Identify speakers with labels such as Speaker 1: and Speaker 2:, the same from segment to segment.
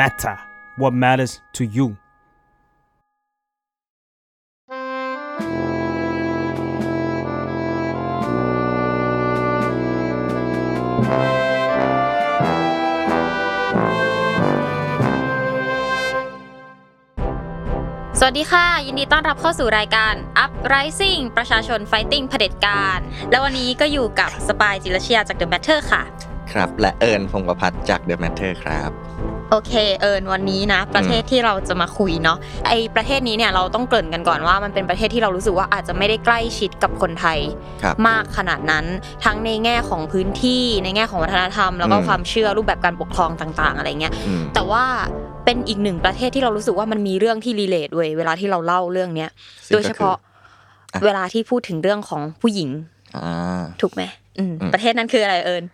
Speaker 1: matter what matters to you
Speaker 2: สวัสดีค่ะ ยินดีต้อนรับเข้าสู่รายการ Uprising ประชาชน Fighting เผด็จการ แล้ววันนี้ก็อยู่กับสปายจิรชยาจาก The Matter ค่ะ
Speaker 3: ครับ และเอิญพงประพัฒน์จาก The Matter ครับ
Speaker 2: โอเคเอิญวันนี้นะ ประเทศที่เราจะมาคุยเนาะไอประเทศนี้เนี่ยเราต้องเกริ่นกันก่อนว่ามันเป็นประเทศที่เรารู้สึกว่าอาจจะไม่ได้ใกล้ชิดกับคนไทย
Speaker 3: ครับ
Speaker 2: มากขนาดนั้นทั้งในแง่ของพื้นที่ในแง่ของวัฒนธรรม แล้วก็
Speaker 3: อืม
Speaker 2: ความเชื่อรูปแบบการปกครองต่าง ๆ อะไรเงี้ย
Speaker 3: อืม
Speaker 2: แต่ว่าเป็นอีกหนึ่งประเทศที่เรารู้สึกว่ามันมีเรื่องที่รีเลทเว้ยเวลาที่เราเล่าเรื่องเนี้ย
Speaker 3: ซึ่ง
Speaker 2: โดยเฉพาะ
Speaker 3: ก็คืออะ
Speaker 2: เวลาที่พูดถึงเรื่องของผู้หญิง
Speaker 3: อ่า
Speaker 2: ถูกไหมอืม
Speaker 3: อืม
Speaker 2: ประเทศนั้นคืออะไรเอิญ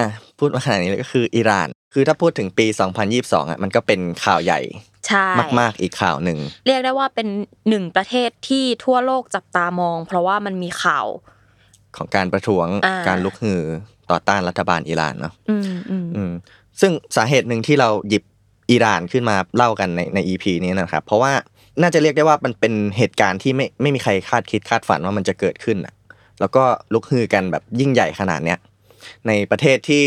Speaker 3: อะพูดมาขนาดนี้แล้วก็คืออิหร่าน คือถ้าพูดถึงปี 2022อะมันก็เป็นข่าวใหญ่
Speaker 2: ใช่
Speaker 3: มากๆอีกข่าวหนึ่ง
Speaker 2: เรียกได้ว่าเป็นหนึ่งประเทศที่ทั่วโลกจับตามอง เพราะว่ามันมีข่าว
Speaker 3: ของการประท้วง
Speaker 2: อ่า
Speaker 3: การลุกฮือต่อต้านรัฐบาลอิหร่านเนาะ
Speaker 2: อืมอืม
Speaker 3: อืมซึ่งสาเหตุหนึ่งที่เราหยิบอิหร่านขึ้นมาเล่ากันในใน EP นี้นะครับ เพราะว่าน่าจะเรียกได้ว่ามันเป็นเหตุการณ์ที่ไม่ไม่มีใครคาดคิดคาดฝันว่ามันจะเกิดขึ้นอะ แล้วก็ลุกฮือกันแบบยิ่งใหญ่ขนาดเนี้ยในประเทศที่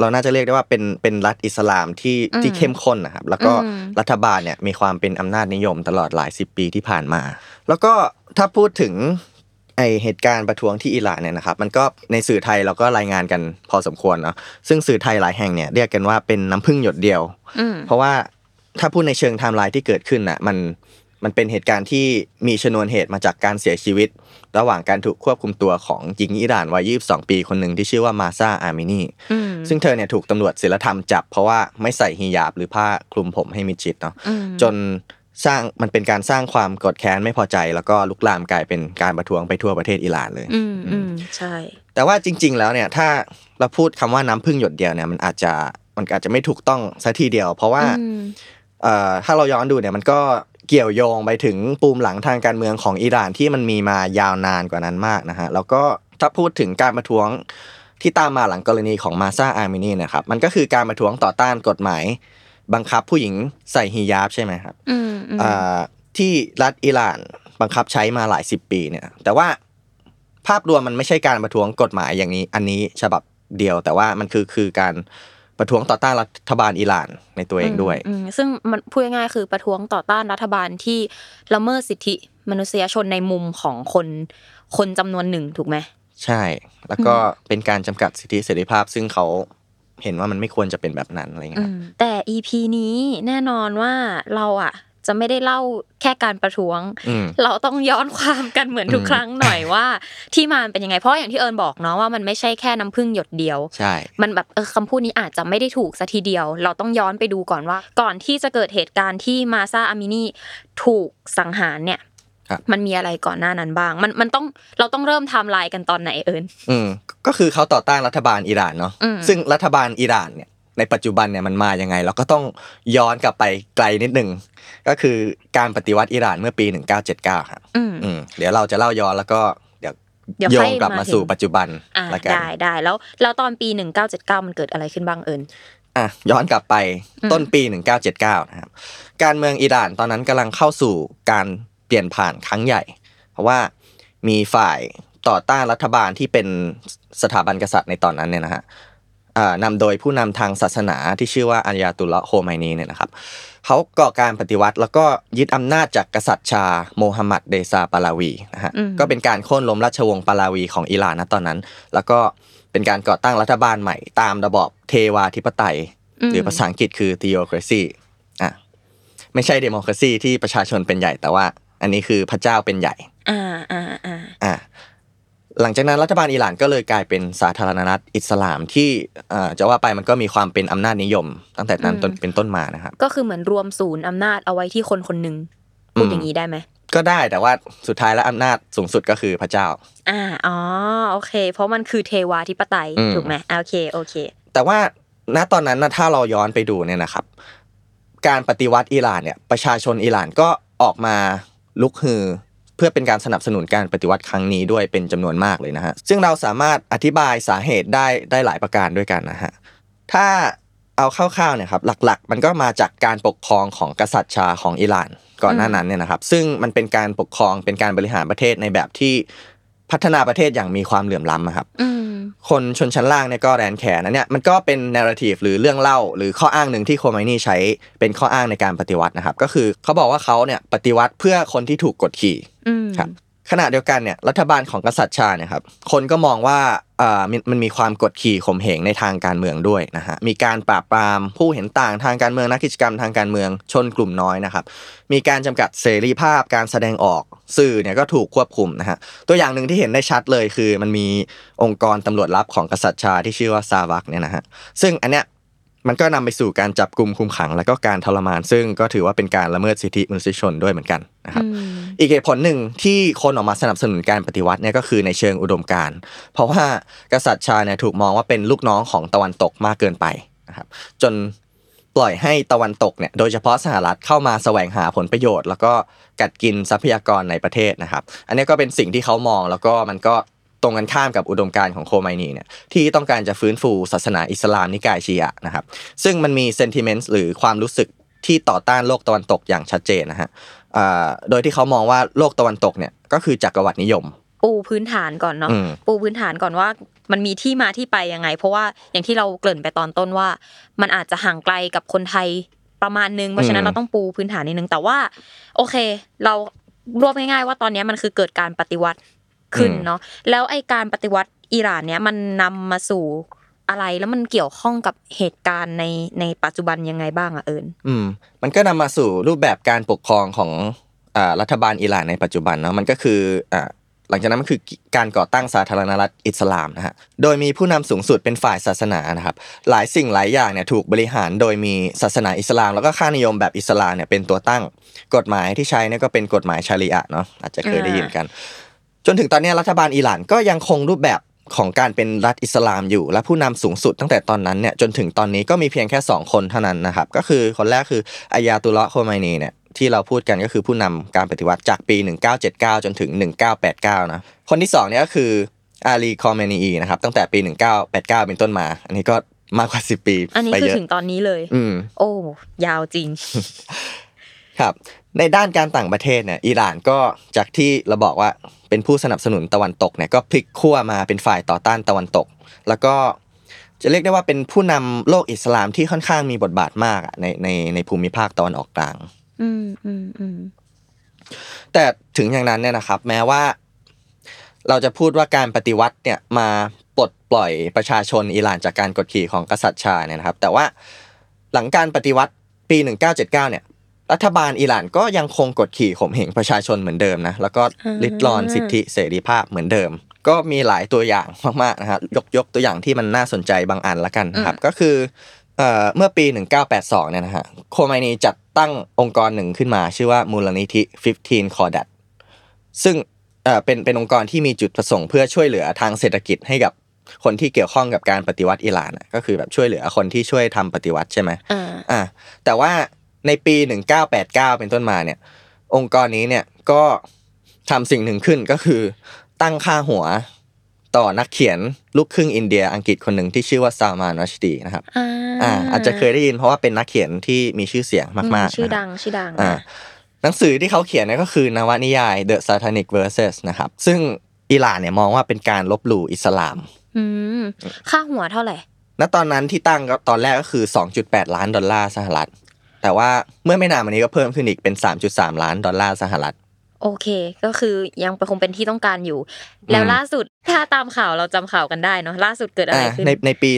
Speaker 3: เราน่าจะเรียกได้ว่าเป็นเป็นรัฐอิสลามที่ที่เข้มข้นนะครับ แล้วก็รัฐบาลเนี่ยมีความเป็นอำนาจนิยมตลอดหลายสิบปีที่ผ่านมา แล้วก็ถ้าพูดถึงไอเหตุการณ์ประท้วงที่อิหร่านเนี่ยนะครับ มันก็ในสื่อไทยเราก็รายงานกันพอสมควรเนาะซึ่งสื่อไทยหลายแห่งเนี่ยเรียกกันว่าเป็นน้ำพึ่งหยดเดียว
Speaker 2: อืม
Speaker 3: เพราะว่าถ้าพูดในเชิงไทม์ไลน์ที่เกิดขึ้นน่ะมัน มันเป็นเหตุการณ์ที่มีชนวนเหตุมาจากการเสียชีวิต ระหว่างการถูกควบคุมตัวของหญิงอิหร่านวัย22 ปีคนหนึ่งที่ชื่อว่ามาซาอามินี
Speaker 2: อืม
Speaker 3: ซึ่งเธอเนี่ยถูกตำรวจศีลธรรมจับ เพราะว่าไม่ใส่ฮิญาบหรือผ้าคลุมผมให้มิดชิดเนาะ
Speaker 2: อืม
Speaker 3: จนสร้างมันเป็นการสร้างความกดแค้นไม่พอใจ แล้วก็ลุกลามกลายเป็นการประท้วงไปทั่วประเทศอิหร่านเลย
Speaker 2: อืมอืมใช่
Speaker 3: แต่ว่าจริง ๆ แล้วเนี่ยถ้าเราพูดคำว่าน้ำพึ่งหยดเดียวเนี่ยมันอาจจะมันอาจจะไม่ถูกต้องซะทีเดียว เพราะว่า
Speaker 2: อืม
Speaker 3: เอ่อถ้าเราย้อนดูเนี่ยมันก็ เกี่ยวโยงไปถึงปูมหลังทางการเมืองของอิหร่านที่มันมีมายาวนานกว่านั้นมากนะฮะแล้วก็ถ้าพูดถึงการประท้วงที่ตามมาหลังกรณีของมาซาอามินีเนะครับมันก็คือการประท้วงต่อต้านกฎหมาย บังคับผู้หญิงใส่ฮิญาบใช่ไหมครับ
Speaker 2: อืมอืม
Speaker 3: อ่าที่รัฐอิหร่านบังคับใช้มาหลายสิบปีเนี่ย แต่ว่าภาพรวมมันไม่ใช่การประท้วงกฎหมายอย่างนี้ อันนี้ฉบับเดียว แต่ว่ามันคือคือการ ประท้วงต่อต้านรัฐบาลอิหร่านในตัวเองด้วย
Speaker 2: อืมซึ่งมันพูดง่ายๆคือประท้วงต่อต้านรัฐบาลที่ละเมิดสิทธิมนุษยชนในมุมของคนคนจำนวนหนึ่งถูกไหม
Speaker 3: ใช่ แล้วก็เป็นการจำกัดสิทธิเสรีภาพ ซึ่งเขาเห็นว่ามันไม่ควรจะเป็นแบบนั้นอะไรเงี้ยครับ
Speaker 2: แต่ EP นี้แน่นอนว่าเราอะ จะไม่ได้เล่าแค่การประท้วง
Speaker 3: อืม
Speaker 2: เราต้องย้อนความกันเหมือนทุก
Speaker 3: อืม
Speaker 2: ครั้งหน่อยว่า ที่มามันเป็นยังไงเพราะอย่างที่เอิญบอกเนาะว่ามันไม่ใช่แค่น้ำพึ่งหยดเดียว
Speaker 3: ใช่
Speaker 2: มันแบบเออคำพูดนี้อาจจะไม่ได้ถูกซะทีเดียว เราต้องย้อนไปดูก่อนว่า ก่อนที่จะเกิดเหตุการณ์ที่มาห์ซาอามินีถูกสังหารเนี่ย
Speaker 3: ครับ
Speaker 2: มันมีอะไรก่อนหน้านั้นบ้าง มันมันต้องเราต้องเริ่มไทม์ไลน์กันตอนไหนเอิญ
Speaker 3: อืมก็คือเขาต่อต้านรัฐบาลอิหร่านเนาะ
Speaker 2: อืม
Speaker 3: ซึ่งรัฐบาลอิหร่านเนี่ย ในปัจจุบันเนี่ยมันมายังไง เราก็ต้องย้อนกลับไปไกลนิดนึงก็คือการปฏิวัติอิหร่านเมื่อปี 1979ครับ
Speaker 2: อืม
Speaker 3: อืมเดี๋ยวเราจะเล่าย้อนแล้วก็เดี๋ยว
Speaker 2: เดี๋ยว
Speaker 3: โย
Speaker 2: ค่อย
Speaker 3: งกลับ
Speaker 2: มา
Speaker 3: มา
Speaker 2: ถึง
Speaker 3: สู่ปัจจุบัน
Speaker 2: อ่า
Speaker 3: ละกัน
Speaker 2: ได้ได้แล้วแล้วตอนปี 1979 มันเกิดอะไรขึ้นบ้างเอิญ
Speaker 3: อะย้อนกลับไป
Speaker 2: อืม
Speaker 3: ต้นปี 1979นะครับการเมืองอิหร่านตอนนั้นกำลังเข้าสู่การเปลี่ยนผ่านครั้งใหญ่ เพราะว่ามีฝ่ายต่อต้านรัฐบาลที่เป็นสถาบันกษัตริย์ในตอนนั้นเนี่ยนะฮะอ่า นำโดยผู้นำทางศาสนาที่ชื่อว่าอัญญาตุลละห์โฮไมนีเนี่ยนะครับเขาก่อการปฏิวัติ แล้วก็ยึดอำนาจจากกษัตริย์ชาห์โมฮัมหมัดเรซาปาห์ลาวีนะฮะ
Speaker 2: อืม
Speaker 3: ก็เป็นการโค่นล้มราชวงศ์ปาห์ลาวีของอิหร่านนะตอนนั้น แล้วก็เป็นการก่อตั้งรัฐบาลใหม่ตามระบอบเทวาธิปไตย หรือภาษาอังกฤษคือ theocracy อะไม่ใช่ democracy ที่ประชาชนเป็นใหญ่แต่ว่า อันนี้คือพระเจ้าเป็นใหญ่
Speaker 2: อ่าอ่าอ่า
Speaker 3: อะ หลังจากนั้นรัฐบาลอิหร่านก็เลยกลายเป็นสาธารณรัฐอิสลามที่เอ่อจะว่าไปมันก็มีความเป็นอำนาจนิยม ตั้งแต่นั้นต้นเป็นต้นมานะครับ
Speaker 2: ก็คือเหมือนรวมศูนย์อำนาจเอาไว้ที่คนคนหนึ่งพูดอย่างนี้ได้ไหม
Speaker 3: ก็ได้แต่ว่าสุดท้ายแล้วอำนาจสูงสุดก็คือพระเจ้า
Speaker 2: อ่าอ๋อโอเค เพราะมันคือเทวาธิปไตย
Speaker 3: อืม
Speaker 2: ถูกไหมอ่าโอเคโอเค
Speaker 3: แต่ว่าณตอนนั้นนะถ้าเราย้อนไปดูเนี่ยนะครับ การปฏิวัติอิหร่านเนี่ยประชาชนอิหร่านก็ออกมาลุกฮือเพื่อเป็นการสนับสนุนการปฏิวัติครั้งนี้ด้วยเป็นจำนวนมากเลยนะฮะซึ่งเราสามารถอธิบายสาเหตุได้ได้หลายประการด้วยกันนะฮะถ้าเอเอาคร่าวๆเนี่ยครับหลักๆ มันก็มาจากการปกครองของกษัตริย์ชาของอิหร่านก่อนหน้านั้นเนี่ยนะครับซึ่งมันเป็นการปกครองเป็นการบริหารประเทศในแบบที่ พัฒนาประเทศอย่างมีความเหลื่อมล้ำอะครับ
Speaker 2: อืม
Speaker 3: คนชนชั้นล่างเนี่ยก็แรนแขนนะเนี่ยมันก็เป็นนาราทีฟหรือเรื่องเล่า หรือข้ออ้างหนึ่งที่โคไมนี่ใช้เป็นข้ออ้างในการปฏิวัตินะครับ ก็คือเขาบอกว่าเขาเนี่ยปฏิวัติเพื่อคนที่ถูกกดขี่
Speaker 2: อืม
Speaker 3: ครับ ขณะเดียวกันเนี่ยรัฐบาลของกษัตริย์ชาเนี่ยครับคนก็มองว่าอ่ามันมันมีความกดขี่ข่มเหงในทางการเมืองด้วยนะฮะมีการปราบปรามผู้เห็นต่างทางการเมืองนักกิจกรรมทางการเมืองชนกลุ่มน้อยนะครับมีการจำกัดเสรีภาพการแสดงออกสื่อเนี่ยก็ถูกควบคุมนะฮะตัวอย่างหนึ่งที่เห็นได้ชัดเลยคือ มันมีองค์กรตำรวจลับของกษัตริย์ชาที่ชื่อว่าซาวักเนี่ยนะฮะซึ่งอันเนี้ย มันก็นำไปสู่การจับกลุ่มคุมขัง และก็การทรมาน ซึ่งก็ถือว่าเป็นการละเมิดสิทธิมนุษยชนด้วยเหมือนกันนะครับ
Speaker 2: อืม
Speaker 3: อีกเหตุผลหนึ่งที่คนออกมาสนับสนุนการปฏิวัติเนี่ยก็คือในเชิงอุดมการณ์เพราะว่ากษัตริย์ชาเนี่ยถูกมองว่าเป็นลูกน้องของตะวันตกมากเกินไปนะครับจนปล่อยให้ตะวันตกเนี่ยโดยเฉพาะสหรัฐเข้ามาแสวงหาผลประโยชน์ แล้วก็กัดกินทรัพยากรในประเทศนะครับ อันนี้ก็เป็นสิ่งที่เขามองแล้วก็มันก็ ตรงกันข้ามกับอุดมการณ์ของโคไมนีเนี่ยที่ต้องการจะฟื้นฟูศาสนาอิสลามนิกายชีอะนะครับซึ่งมันมีเซนติเมนต์หรือความรู้สึกที่ต่อต้านโลกตะวันตกอย่างชัดเจนนะฮะอ่าโดยที่เขามองว่าโลกตะวันตกเนี่ยก็คือจักรวรรดินิยม
Speaker 2: ปูพื้นฐานก่อนเนาะ
Speaker 3: อืม
Speaker 2: ปูพื้นฐานก่อนว่ามันมีที่มาที่ไปยังไง เพราะว่าอย่างที่เราเกริ่นไปตอนต้นว่า มันอาจจะห่างไกลกับคนไทยประมาณนึงเพราะฉะนั้นเราต้องปูพื้นฐานนิดนึงแต่ว่า โอเค เรารวบง่ายๆว่าตอนนี้มันคือเกิดการปฏิวัติ ขึ้นเนาะแล้วไอการปฏิวัติอิหร่านเนี้ยมันนำมาสู่อะไรแล้วมันเกี่ยวข้องกับเหตุการณ์ในในปัจจุบันยังไงบ้างอะเอิญ
Speaker 3: อืมมันก็นำมาสู่รูปแบบการปกครองของอ่ารัฐบาลอิหร่านในปัจจุบันเนาะมันก็คืออ่าหลังจากนั้นมันคือการก่อตั้งสาธารณรัฐอิสลามนะฮะโดยมีผู้นำสูงสุดเป็นฝ่ายศาสนานะครับหลายสิ่งหลายอย่างเนี่ยถูกบริหารโดยมีศาสนาอิสลาม แล้วก็ค่านิยมแบบอิสลามเนี่ยเป็นตัวตั้ง กฎหมายที่ใช้เนี่ยก็เป็นกฎหมายชารีอะห์เนาะอาจจะเคยได้ยินกัน จนถึงตอนนี้รัฐบาลอิหร่านก็ยังคงรูปแบบของการเป็นรัฐอิสลามอยู่ และผู้นำสูงสุดตั้งแต่ตอนนั้นเนี่ยจนถึงตอนนี้ก็มีเพียงแค่ 2 คนเท่านั้นนะครับ ก็คือคนแรกคืออายาตุลละห์โคไมนีเนี่ยที่เราพูดกันก็คือผู้นำการปฏิวัติจากปี 1979 จนถึง 1989 นะ คนที่2เนี่ยก็คืออาลีคอมเมนีนะครับตั้งแต่ปี 1989 เป็นต้นมา อันนี้ก็มากกว่า 10 ปี
Speaker 2: อันนี้
Speaker 3: ไป
Speaker 2: คือ
Speaker 3: เยอะ
Speaker 2: ถึงตอนนี้เลย
Speaker 3: อืม
Speaker 2: โอ้ยาวจริง
Speaker 3: ครับในด้านการต่างประเทศเนี่ยอิหร่านก็จากที่เราบอกว่าเป็นผู้สนับสนุนตะวันตกเนี่ยก็พลิกขั้วมาเป็นฝ่ายต่อต้านตะวันตก แล้วก็จะเรียกได้ว่าเป็นผู้นำโลกอิสลามที่ค่อนข้างมีบทบาทมากอะในในในภูมิภาคตะวันออกกลาง
Speaker 2: อืมอืมอืม
Speaker 3: แต่ถึงอย่างนั้นเนี่ยนะครับ แม้ว่า เราจะพูดว่าการปฏิวัติเนี่ยมาปลดปล่อยประชาชนอิหร่านจากการกดขี่ของกษัตริย์ชาเนี่ยนะครับ แต่ว่าหลังการปฏิวัติปี 1979เนี่ย รัฐบาลอิหร่านก็ยังคงกดขี่ข่มเหงประชาชนเหมือนเดิมนะแล้วก็ลิดรอนสิทธิเสรีภาพเหมือนเดิม ก็มีหลายตัวอย่างมากๆนะครับยกยกตัวอย่างที่มันน่าสนใจบางอันละกันนะครับก็คือเอ่อเมื่อปี 1982 เนี่ยนะฮะโคไมนีจัดตั้งองค์กรหนึ่งขึ้นมา ชื่อว่ามูลนิธิ 15 c o r d a t ซึ่งเอ่อเป็นเป็นองค์กรที่มีจุดประสงค์เพื่อช่วยเหลือทางเศรษฐกิจให้กับคนที่เกี่ยวข้องกับการปฏิวัติอิหร่านอะก็คือแบบช่วยเหลือคนที่ช่วยทำปฏิวัติใช่ไหม
Speaker 2: อ่า
Speaker 3: อ่าแต่ว่า ในปี 1989 เป็นต้นมาเนี่ย องค์กรนี้เนี่ยก็ทำสิ่งหนึ่งขึ้นก็คือ ตั้งค่าหัวต่อนักเขียนลูกครึ่งอินเดียอังกฤษคนหนึ่งที่ชื่อว่าซามานรัชดีนะครับ
Speaker 2: อ่า
Speaker 3: อ่าอาจจะเคยได้ยินเพราะว่าเป็นนักเขียนที่มีชื่อเสียงมากๆ
Speaker 2: ชื่อ
Speaker 3: นะ
Speaker 2: ดังชื่อดัง
Speaker 3: อ่า
Speaker 2: อะ
Speaker 3: หนังสือที่เขาเขียนเนี่ยก็คือนวนิยาย The Satanic Verses นะครับ ซึ่งอิหร่านเนี่ยมองว่าเป็นการลบหลู่อิสลาม
Speaker 2: อืมค่าหัวเท่าไหร่
Speaker 3: ณตอนนั้นที่ตั้งก็ตอนแรกก็คือ 2.8 ล้านดอลลาร์สหรัฐ แต่ว่าเมื่อไม่นานมานี้ก็เพิ่มขึ้นอีกเป็น 3.3 ล้านดอลลาร์สหรัฐ
Speaker 2: โอเค ก็คือยังคงเป็นที่ต้องการอยู่ แล้วล่าสุดถ้าตามข่าวเราจำข่าวกันได้เนาะล่าสุดเกิดอะไร
Speaker 3: อ่า
Speaker 2: ขึ้น
Speaker 3: ในในปี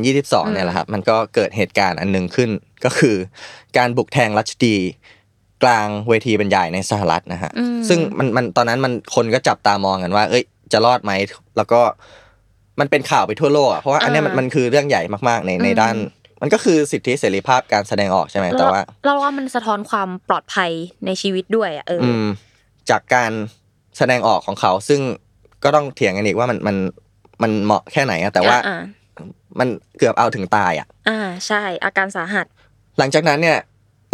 Speaker 3: 2022 เนี่ยแหละครับ มันก็เกิดเหตุการณ์อันหนึ่งขึ้น ก็คือ การบุกแทงรัชดีกลางเวทีบรรยายในสหรัฐนะฮะ
Speaker 2: อืม
Speaker 3: ซึ่งมันมันตอนนั้นมันคนก็จับตามองกันว่า เอ้ย จะรอดไหมแล้วก็มันเป็นข่าวไปทั่วโลกอะเพราะว่าอันเนี้ยมันมันคือเรื่องใหญ่มากๆในในด้าน มันก็คือสิทธิเสรีภาพการแสดงออกใช่ไหมแต่ว่า
Speaker 2: เราว่ามันสะท้อนความปลอดภัยในชีวิตด้วยอะเอออ
Speaker 3: อืมจากการแสดงออกของเขา ซึ่งก็ต้องเถียงกันอีกว่ามันมันมันเหมาะแค่ไหนอะแต่ว่า
Speaker 2: อ่า
Speaker 3: มันเกือบเอาถึงตายอะ
Speaker 2: อ่าใช่ อาการสาหัส
Speaker 3: หลังจากนั้นเนี่ย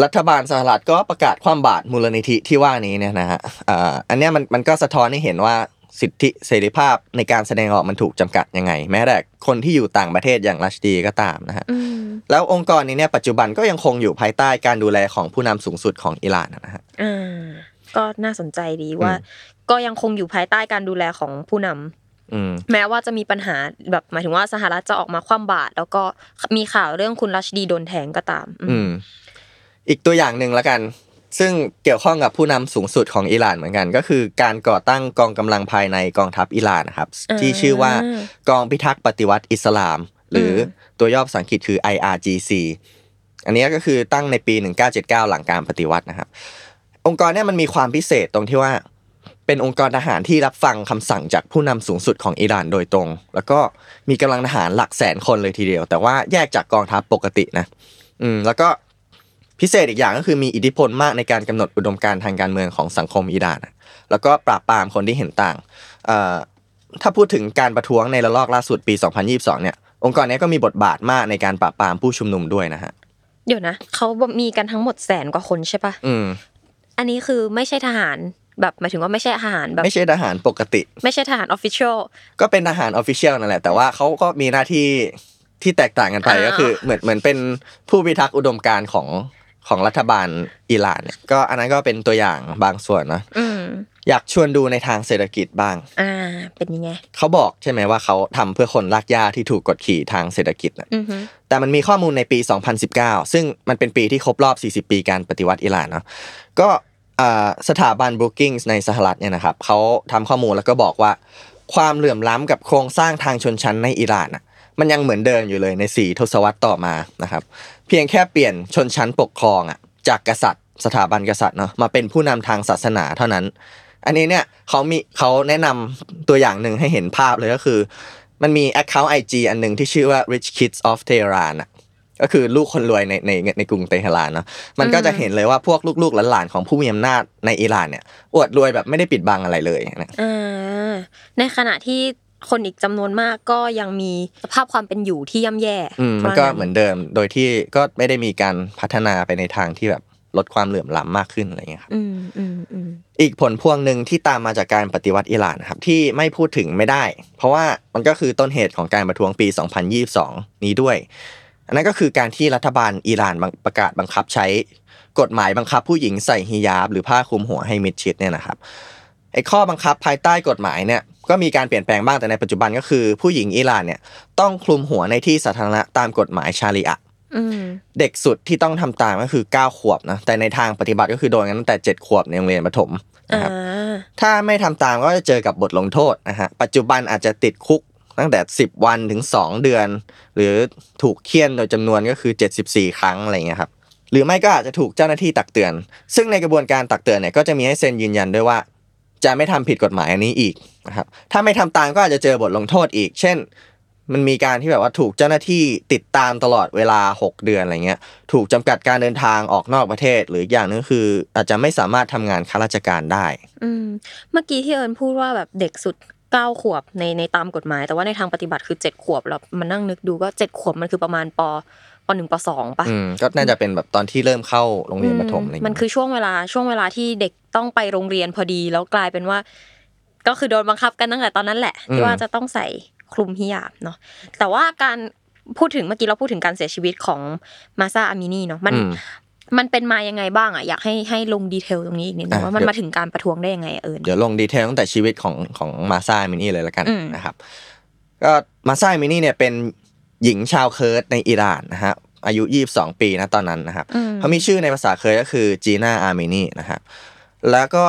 Speaker 3: รัฐบาลสหรัฐก็ประกาศความบาตรมูลนิธิที่ว่านี้เนี่ยนะฮะอ่าอันเนี้ยมันมันก็สะท้อนให้เห็นว่าสิทธิเสรีภาพในการแสดงออกมันถูกจำกัดยังไง แม้แต่คนที่อยู่ต่างประเทศอย่างรัชดีก็ตามนะฮะ
Speaker 2: อืม
Speaker 3: แล้วองค์กรนี้เนี่ยปัจจุบันก็ยังคงอยู่ภายใต้การดูแลของผู้นำสูงสุดของอิหร่านนะฮะ
Speaker 2: อ่าก็น่าสนใจดีว่า
Speaker 3: อืม
Speaker 2: ก็ยังคงอยู่ภายใต้การดูแลของผู้นำ
Speaker 3: อืม
Speaker 2: แม้ว่าจะมีปัญหาแบบหมายถึงว่าสหรัฐจะออกมาคว่ำบาตรแล้วก็มีข่าวเรื่องคุณรัชดีโดนแทงก็ตาม อืม
Speaker 3: อืมอีกตัวอย่างหนึ่งละกัน ซึ่งเกี่ยวข้องกับผู้นำสูงสุดของอิหร่านเหมือนกัน ก็คือการก่อตั้งกองกำลังภายในกองทัพอิหร่านนะครับ ที่ชื่อว่ากองพิทักษ์ปฏิวัติอิสลาม หรือตัวย่อภาษาอังกฤษคือ IRGC อันนี้ก็คือตั้งในปี 1979 หลังการปฏิวัตินะครับ องค์กรเนี่ยมันมีความพิเศษตรงที่ว่า เป็นองค์กรทหารที่รับฟังคำสั่งจากผู้นำสูงสุดของอิหร่านโดยตรง แล้วก็มีกำลังทหารหลักแสนคนเลยทีเดียว แต่ว่าแยกจากกองทัพปกตินะ อืมแล้วก็พิเศษอีกอย่างก็คือมีอิทธิพลมากในการกำหนดอุดมการณ์ทางการเมืองของสังคมอิหร่าน แล้วก็ปราบปรามคนที่เห็นต่างเอ่อถ้าพูดถึงการประท้วงในระลอกล่าสุดปี 2022 เนี่ย องค์กรเนี้ยก็มีบทบาทมากในการปราบปรามผู้ชุมนุมด้วยนะฮะ
Speaker 2: เดี๋ยวนะเขามีกันทั้งหมดแสนกว่าคนใช่ปะ
Speaker 3: อืม
Speaker 2: อันนี้คือไม่ใช่ทหารแบบหมายถึงว่าไม่ใช่ทหารแบบ
Speaker 3: ไม่ใช่ทหารปกติ
Speaker 2: ไม่ใช่ทหาร official
Speaker 3: ก็เป็นทหาร official นั่นแหละแต่ว่าเขาก็มีหน้าที่ที่แตกต่างกันไป
Speaker 2: อ่า
Speaker 3: ก็คือเหมือนเหมือนเป็นผู้พิทักษ์อุดมการณ์ของ ของรัฐบาลอิหร่านเนี่ยก็อันนั้นก็เป็นตัวอย่างบางส่วนนะ
Speaker 2: อืม
Speaker 3: อยากชวนดูในทางเศรษฐกิจบ้าง
Speaker 2: อ่า เป็นยังไง
Speaker 3: เขาบอกใช่ไหมว่าเขาทำเพื่อคนรากหญ้าที่ถูกกดขี่ทางเศรษฐกิจนะ
Speaker 2: อือฮึ
Speaker 3: แต่มันมีข้อมูลในปี 2019 ซึ่งมันเป็นปีที่ครบรอบ 40 ปีการปฏิวัติอิหร่านเนาะ ก็อ่าสถาบัน Brookings ในสหรัฐเนี่ยนะครับเขาทำข้อมูลแล้วก็บอกว่า ความเหลื่อมล้ำกับโครงสร้างทางชนชั้นในอิหร่านอะ มันยังเหมือนเดิมอยู่เลยใน4ทศวรรษต่อมานะครับ เพียงแค่เปลี่ยนชนชั้นปกครองอะจากกษัตริย์ สถาบันกษัตริย์เนาะมาเป็นผู้นำทางศาสนาเท่านั้น อันนี้เนี่ยเขามีเขาแนะนำตัวอย่างหนึ่งให้เห็นภาพเลยก็คือ มันมี Account IG อันหนึ่งที่ชื่อว่า Rich Kids of Tehran อะก็คือลูกคนรวยในในในกรุงเตหะรานเนาะมันก็จะเห็นเลยว่าพวกลูกๆหลานๆของผู้มีอำนาจในอิหร่านเนี่ยอวดรวยแบบไม่ได้ปิดบังอะไรเลยนะ
Speaker 2: ในขณะที่ คนอีกจำนวนมากก็ยังมีสภาพความเป็นอยู่ที่ย่ำแย่
Speaker 3: อืมมันก็เหมือนเดิม โดยที่ก็ไม่ได้มีการพัฒนาไปในทางที่แบบลดความเหลื่อมล้ำมากขึ้นอะไรเงี้ยครับ
Speaker 2: อืมอืมอืม
Speaker 3: อีกผลพวงหนึ่งที่ตามมาจากการปฏิวัติอิหร่านนะครับที่ไม่พูดถึงไม่ได้ เพราะว่ามันก็คือต้นเหตุของการประท้วงปี 2022 นี้ด้วย อันนั้นก็คือการที่รัฐบาลอิหร่านบังประกาศบังคับใช้ กฎหมายบังคับผู้หญิงใส่ฮิญาบ หรือผ้าคลุมหัวให้มิดชิดเนี่ยนะครับไอ้ข้อบังคับภายใต้กฎหมายเนี่ย ก็มีการเปลี่ยนแปลงบ้างแต่ในปัจจุบันก็คือ ผู้หญิงอิหร่านเนี่ยต้องคลุมหัวในที่สาธารณะตามกฎหมายชารีอะห์
Speaker 2: อืม
Speaker 3: เด็กสุดที่ต้องทำตามก็คือ 9 ขวบนะแต่ในทางปฏิบัติก็คือโดนกันตั้งแต่ 7 ขวบในโรงเรียนประถม
Speaker 2: อ่า
Speaker 3: นะครับถ้าไม่ทำตามก็จะเจอกับบทลงโทษนะฮะปัจจุบันอาจจะติดคุกตั้งแต่ 10 วันถึง 2 เดือน หรือถูกเคี่ยนโดยจำนวนก็คือ 74 ครั้งอะไรเงี้ยครับหรือไม่ก็อาจจะถูกเจ้าหน้าที่ตักเตือน ซึ่งในกระบวนการตักเตือนเนี่ยก็จะมีให้เซ็นยืนยันด้วยว่า จะไม่ทำผิดกฎหมายอันนี้อีกนะครับถ้าไม่ทำตามก็อาจจะเจอบทลงโทษอีก เช่น มันมีการที่แบบว่าถูกเจ้าหน้าที่ติดตามตลอดเวลา 6 เดือนอะไรเงี้ยถูกจำกัดการเดินทางออกนอกประเทศ หรืออีกอย่างหนึงก็คือ อาจจะไม่สามารถทำงานข้าราชการได้
Speaker 2: อืมเมื่อกี้ที่เอิญพูดว่าแบบเด็กสุดเก้าขวบในในตามกฎหมาย แต่ว่าในทางปฏิบัติคือเจ็ดขวบแล้วมันนั่งนึกดูก็เจ็ดขวบมันคือประมาณปปหนึ่งปสองปะ
Speaker 3: อืมก็น่าจะเป็นแบบตอนที่เริ่มเข้าโรงเรียนประถมอะไรอย่าง
Speaker 2: มัน
Speaker 3: เงี้ย
Speaker 2: คือช่วงเวลาช่วงเวลาที่เด็ก ต้องไปโรงเรียนพอดีแล้วกลายเป็นว่า ก็คือโดนบังคับกันตั้งแต่ตอนนั้นแหละที่ว่าจะต้องใส่คลุมฮิญาบเนาะแต่ว่าการพูดถึงเมื่อกี้เราพูดถึงการเสียชีวิตของมาซาอามินีเนาะมัน
Speaker 3: อืม
Speaker 2: มันเป็นมายังไงบ้างอะอยากให้ให้ลง detail ตรงนี้อีกนิดนึง
Speaker 3: อะ
Speaker 2: ว่ามัน
Speaker 3: เดี๋ยว
Speaker 2: มาถึงการประท้วงได้ยังไงอะเอิญ
Speaker 3: เดี๋ยวลง detail ตั้งแต่ชีวิตของของมาซาอามินีเลยละกัน
Speaker 2: อืม
Speaker 3: นะครับ ก็มาซาอามินีเนี่ยเป็นหญิงชาวเคิร์ดในอิหร่านนะฮะอายุ 22 ปีนะตอนนั้นนะครับ
Speaker 2: อืม
Speaker 3: เขามีชื่อในภาษาเคิร์ดก็คือจีน่าอาร์เมนีนะครับ แล้วก็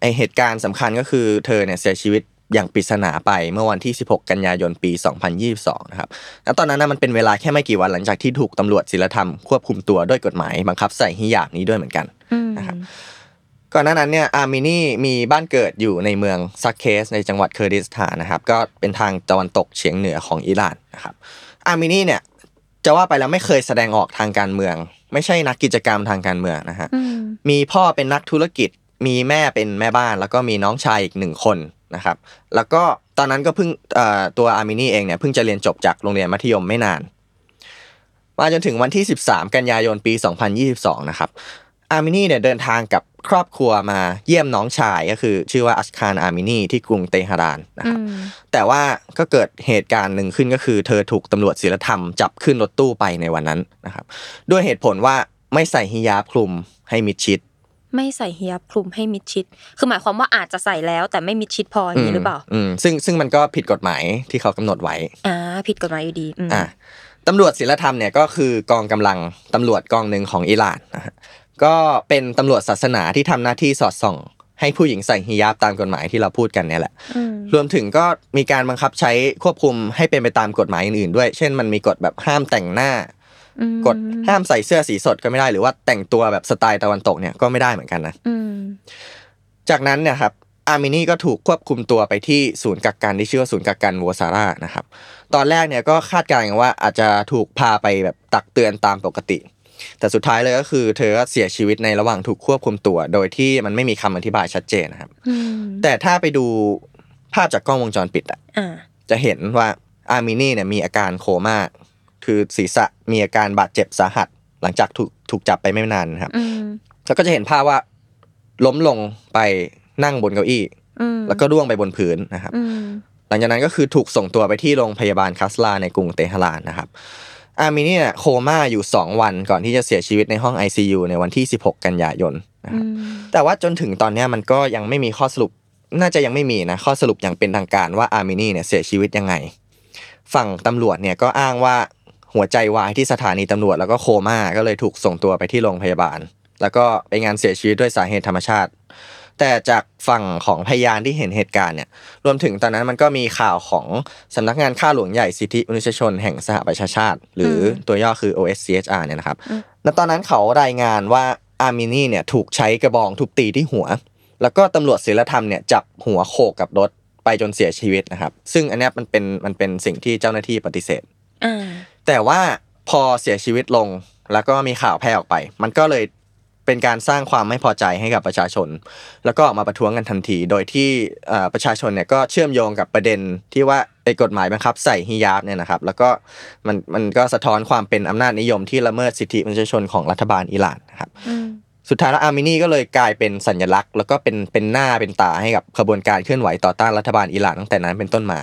Speaker 3: ไอเหตุการณ์สำคัญก็คือเธอเนี่ยเสียชีวิตอย่างปริศนาไปเมื่อวันที่ 16 กันยายนปี 2022 นะครับ แล้วตอนนั้นนะมันเป็นเวลาแค่ไม่กี่วันหลังจากที่ถูกตำรวจศีลธรรมควบคุมตัวด้วยกฎหมายบังคับใส่ฮิญาบนี้ด้วยเหมือนกัน
Speaker 2: อืม
Speaker 3: นะครับ ก่อนหน้านั้นเนี่ยอาร์เมนีมีบ้านเกิดอยู่ในเมืองซักเคสในจังหวัดเคอร์ดิสถานนะครับ ก็เป็นทางตะวันตกเฉียงเหนือของอิหร่านนะครับ อาร์เมนีเนี่ย จะว่าไปแล้วไม่เคยแสดงออกทางการเมือง ไม่ใช่นักกิจกรรมทางการเมืองนะฮะ
Speaker 2: อืม
Speaker 3: มีพ่อเป็นนักธุรกิจ มีแม่เป็นแม่บ้าน แล้วก็มีน้องชายอีกหนึ่งคนนะครับ แล้วก็ตอนนั้นก็เพิ่งเอ่อตัวอาร์เมนีเองเนี่ยเพิ่งจะเรียนจบจากโรงเรียนมัธยมไม่นาน มาจนถึงวันที่ 13 กันยายนปี 2022 นะครับ อาร์มินีเนี่ยเดินทางกับครอบครัวมาเยี่ยมน้องชายก็คือ ชื่อว่าอัสคารอาร์มินีที่กรุงเตหะรานนะครับอื
Speaker 2: ม
Speaker 3: แต่ว่าก็เกิดเหตุการณ์หนึ่งขึ้นก็คือ เธอถูกตำรวจศีลธรรมจับขึ้นรถตู้ไปในวันนั้นนะครับ ด้วยเหตุผลว่าไม่ใส่ฮิญาบคลุมให้มิดชิด
Speaker 2: ไม่ใส่ฮิญาบคลุมให้มิดชิด คือหมายความว่าอาจจะใส่แล้วแต่ไม่มิดชิดพออย่างนี้หรือเปล่า
Speaker 3: อืมซึ่งซึ่งมันก็ผิดกฎหมายที่เขากำหนดไว้
Speaker 2: อ่าผิดกฎหมายอยู่ดีอืม
Speaker 3: อะตำรวจศีลธรรมเนี่ยก็คือกองกำลังตำรวจกองหนึ่งของอิหร่านนะฮะ ก็เป็นตำรวจศาสนาที่ทำหน้าที่สอดส่อง ให้ผู้หญิงใส่ฮิญาบตามกฎหมายที่เราพูดกันเนี่ยแหละ
Speaker 2: อืม
Speaker 3: รวมถึงก็มีการบังคับใช้ควบคุมให้เป็นไปตามกฎหมายอื่นๆด้วย เช่นมันมีกฎแบบห้ามแต่งหน้า
Speaker 2: อืม
Speaker 3: กฎห้ามใส่เสื้อสีสดก็ไม่ได้หรือว่าแต่งตัวแบบสไตล์ตะวันตกเนี่ยก็ไม่ได้เหมือนกันนะ
Speaker 2: อืม
Speaker 3: จากนั้นเนี่ยครับอาร์มินีก็ถูกควบคุมตัวไปที่ศูนย์กักกันที่ชื่อว่าศูนย์กักกันโวซาร่านะครับ ตอนแรกเนี่ยก็คาดการณ์กันว่าอาจจะถูกพาไปแบบตักเตือนตามปกติ แต่สุดท้ายเลยก็คือ เธอก็เสียชีวิตในระหว่างถูกควบคุมตัว โดยที่มันไม่มีคำอธิบายชัดเจนนะครับ
Speaker 2: อืม
Speaker 3: แต่ถ้าไปดูภาพจากกล้องวงจรปิดอะ
Speaker 2: อ่า
Speaker 3: จะเห็นว่าอาร์มินีเนี่ยมีอาการโคม่าคือศีรษะมีอาการบาดเจ็บสาหัส หลังจากถูกถูกจับไปไม่นานนะครับ
Speaker 2: อืม
Speaker 3: แล้วก็จะเห็นภาพว่า ล้มลงไปนั่งบนเก้าอี้
Speaker 2: อืม
Speaker 3: แล้วก็ร่วงไปบนพื้นนะครับ
Speaker 2: อืม
Speaker 3: หลังจากนั้นก็คือถูกส่งตัวไปที่โรงพยาบาลคัสลาในกรุงเตหะรานนะครับ อาร์มินีเนี่ยโคม่าอยู่ 2 วันก่อนที่จะเสียชีวิตในห้อง ICU ในวันที่ 16 กันยายนนะค
Speaker 2: อื
Speaker 3: รับ
Speaker 2: ม
Speaker 3: แต่ว่าจนถึงตอนเนี้ยมันก็ยังไม่มีข้อสรุป น่าจะยังไม่มีนะข้อสรุปอย่างเป็นทางการว่าอาร์มินีเนี่ยเสียชีวิตยังไง ฝั่งตำรวจเนี่ยก็อ้างว่าหัวใจวายที่สถานีตำรวจแล้วก็โคม่าก็เลยถูกส่งตัวไปที่โรงพยาบาล แล้วก็ไปงานเสียชีวิตด้วยสาเหตุธรรมชาติ แต่จากฝั่งของพยานที่เห็นเหตุการณ์เนี่ยรวมถึงตอนนั้นมันก็มีข่าวของสำนักงานข้าหลวงใหญ่สิทธิมนุษยชนแห่งสหประชาชาติ หรืออตัวย่อคือ OSCHR เนี่ยนะครับณตอนนั้นเขารายงานว่าอาร์มินีเนี่ยถูกใช้กระบองทุบตีที่หัว แล้วก็ตำรวจศีลธรรมเนี่ยจับหัวโขกกับรถไปจนเสียชีวิตนะครับ ซึ่งอันเนี้ยมันเป็นมันเป็นสิ่งที่เจ้าหน้าที่ปฏิเสธ
Speaker 2: อ่า
Speaker 3: แต่ว่าพอเสียชีวิตลงแล้วก็มีข่าวแพร่ออกไป มันก็เลย เป็นการสร้างความไม่พอใจให้กับประชาชน แล้วก็ออกมาประท้วงกันทันที โดยที่ประชาชนเนี่ยก็เชื่อมโยงกับประเด็นที่ว่าไอ้กฎหมายบังคับใส่ฮิญาบเนี่ยนะครับ แล้วก็มันมันก็สะท้อนความเป็นอำนาจนิยมที่ละเมิดสิทธิมนุษยชนของรัฐบาลอิหร่านนะครับ สุดท้ายแล้วอาร์มินีก็เลยกลายเป็นสัญลักษณ์ แล้วก็เป็นเป็นหน้าเป็นตาให้กับขบวนการเคลื่อนไหวต่อต้านรัฐบาลอิหร่านตั้งแต่นั้นเป็นต้นมา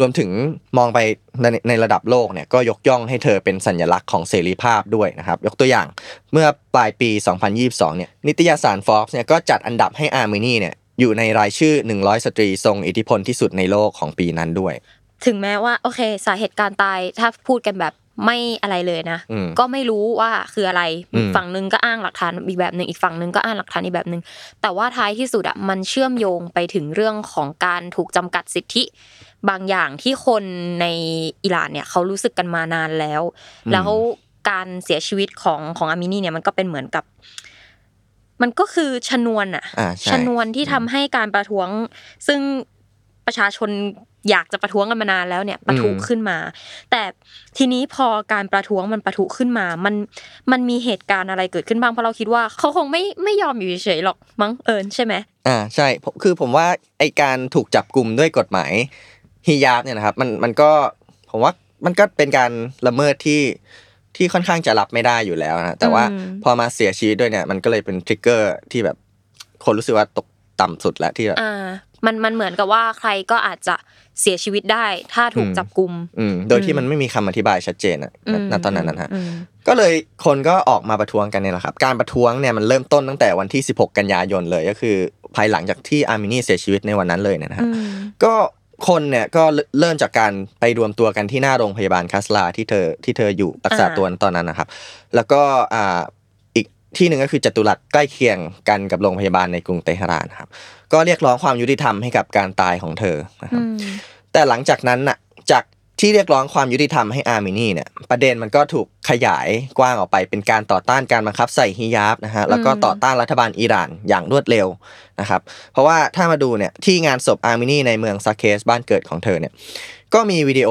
Speaker 3: รวมถึงมองไปในในระดับโลกเนี่ยก็ยกย่องให้เธอเป็นสัญลักษณ์ของเสรีภาพด้วยนะครับ ยกตัวอย่างเมื่อปลายปี 2022 เนี่ยนิตยสาร Forbes เนี่ยก็จัดอันดับให้อาร์มินีเนี่ยอยู่ในรายชื่อ 100 สตรีทรงอิทธิพลที่สุดในโลกของปีนั้นด้วย
Speaker 2: ถึงแม้ว่าโอเค สาเหตุการตายถ้าพูดกันแบบ ไม่อะไรเลยนะ
Speaker 3: อืม
Speaker 2: ก็ไม่รู้ว่าคืออะไร
Speaker 3: อืม
Speaker 2: ฝั่งหนึ่งก็อ้างหลักฐานอีกแบบหนึ่งอีกฝั่งหนึ่งก็อ้างหลักฐานอีกแบบหนึ่งแต่ว่าท้ายที่สุดอะมันเชื่อมโยงไปถึงเรื่องของการถูกจำกัดสิทธิ บางอย่างที่คนในอิหร่านเนี่ยเขารู้สึกกันมานานแล้ว แล้วการเสียชีวิตของของอามินีเนี่ยมันก็เป็นเหมือนกับ มันก็คือชนวนอะ
Speaker 3: อ่าใช่
Speaker 2: ชนวนที่ทำให้การประท้วงซึ่งประชาชน อยากจะประท้วงกันมานานแล้วเนี่ยประทุขึ้นมา แต่ทีนี้พอการประท้วงมันประทุขึ้นมา มันมันมีเหตุการณ์อะไรเกิดขึ้นบ้างเพราะเราคิดว่าเขาคงไม่ไม่ยอมอยู่เฉยๆหรอกมั้งเอิญใช่ไหม
Speaker 3: อ่าใช่ผมคือผมว่าไอการถูกจับกลุ่มด้วยกฎหมายฮิญาบเนี่ยนะครับมันมันก็ผมว่ามันก็เป็นการละเมิดที่ที่ค่อนข้างจะรับไม่ได้อยู่แล้วนะแต่ว่า
Speaker 2: อืม
Speaker 3: พอมาเสียชีวิตด้วยเนี่ย มันก็เลยเป็นทริกเกอร์ที่แบบคนรู้สึกว่าตกต่ำสุดแล้วที่แบบ
Speaker 2: อ่ามันมันเหมือนกับว่าใครก็อาจจะ เสียชีวิตได้ถ้าถูก
Speaker 3: อืม
Speaker 2: จับกลุ่ม
Speaker 3: อืมโดยที่มันไม่มีคำอธิบายชัดเจนอะณณตอนนั้นนะฮะ
Speaker 2: อืม
Speaker 3: ก็เลยคนก็ออกมาประท้วงกันเนี่ยแหละครับ การประท้วงเนี่ยมันเริ่มต้นตั้งแต่วันที่ 16 กันยายนเลยก็คือ ภายหลังจากที่อาร์มินีเสียชีวิตในวันนั้นเลยเนี่ยนะฮะ
Speaker 2: อืม
Speaker 3: ก็คนเนี่ยก็เริ่มจากการไปรวมตัวกันที่หน้าโรงพยาบาลคัสราที่เธอที่เธออยู่รักษา
Speaker 2: อ่า
Speaker 3: ตัวตอนนั้นนะครับ แล้วก็อ่าอีก ที่หนึ่งก็คือจตุรัสใกล้เคียงกันกับโรงพยาบาลในกรุงเตหะรานครับ ก็เรียกร้องความยุติธรรมให้กับการตายของเธอนะครับ
Speaker 2: อืม
Speaker 3: แต่หลังจากนั้นน่ะจากที่เรียกร้องความยุติธรรมให้อาร์มินีเนี่ยประเด็นมันก็ถูกขยายกว้างออกไปเป็นการต่อต้านการบังคับใส่ฮิญาบนะฮะแล้วก็ต่อต้านรัฐบาลอิหร่านอย่างรวดเร็วนะครับ เพราะว่าถ้ามาดูเนี่ยที่งานศพอาร์มินีในเมืองซาเคสบ้านเกิดของเธอเนี่ยก็มีวิดีโอ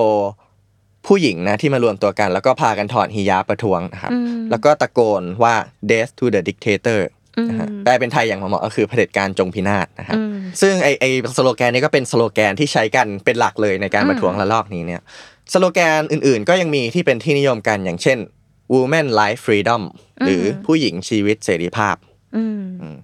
Speaker 3: ผู้หญิงนะที่มารวมตัวกัน แล้วก็พากันถอดฮิญาบประท้วงนะครับ
Speaker 2: อืม
Speaker 3: แล้วก็ตะโกนว่า death to the dictator
Speaker 2: อืม
Speaker 3: นะฮะแปลเป็นไทยอย่างเหมาะๆก็คือเผด็จการจงพินาศนะครับ
Speaker 2: อืม
Speaker 3: ซึ่งไอไอสโลแกนนี้ก็เป็นสโลแกนที่ใช้กันเป็นหลักเลยในการ
Speaker 2: อืม
Speaker 3: ประท้วงระลอกนี้เนี่ยสโลแกนอื่นๆ ก็ยังมีที่เป็นที่นิยมกันอย่างเช่น woman life freedom หรือผู้หญิงชีวิตเสรีภาพ
Speaker 2: อืม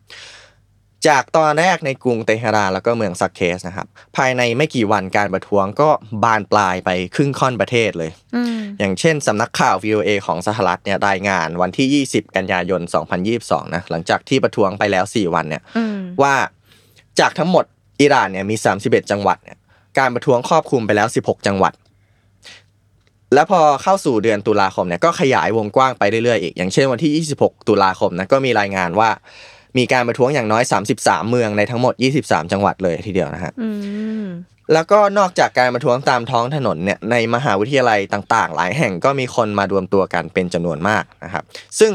Speaker 3: จากตอนแรกในกรุงเตหะรานแล้วก็เมืองซักเคสนะครับ ภายในไม่กี่วันการประท้วงก็บานปลายไปครึ่งค่อนประเทศเลย
Speaker 2: อืม
Speaker 3: อย่างเช่นสำนักข่าว VOA ของสหรัฐเนี่ยรายงานวันที่ 20 กันยายน 2022 นะหลังจากที่ประท้วงไปแล้ว 4 วันเนี่ย
Speaker 2: อืม
Speaker 3: ว่าจากทั้งหมดอิหร่านเนี่ยมี 31 จังหวัดเนี่ยการประท้วงครอบคลุมไปแล้ว 16 จังหวัด แล้วพอเข้าสู่เดือนตุลาคมเนี่ยก็ขยายวงกว้างไปเรื่อยๆอีก อย่างเช่นวันที่ 26 ตุลาคมนะก็มีรายงานว่า มีการประท้วงอย่างน้อย 33 เมืองในทั้งหมด 23 จังหวัดเลยทีเดียวนะฮะ
Speaker 2: อืม
Speaker 3: แล้วก็นอกจากการประท้วงตามท้องถนนเนี่ยในมหาวิทยาลัยต่างๆ หลายแห่งก็มีคนมารวมตัวกันเป็นจำนวนมากนะครับ ซึ่ง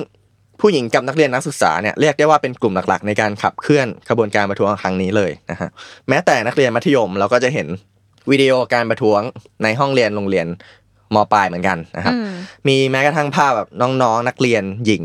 Speaker 3: ผู้หญิงกับนักเรียนนักศึกษาเนี่ยเรียกได้ว่าเป็นกลุ่มหลักๆ ในการขับเคลื่อนขบวนการประท้วงครั้งนี้เลยนะฮะแม้แต่นักเรียนมัธยมเราก็จะเห็นวิดีโอการประท้วงในห้องเรียนโรงเรียน มปลายเหมือนกันนะครับ
Speaker 2: อืม
Speaker 3: มีแม้กระทั่งภาพแบบน้องๆ นักเรียนหญิง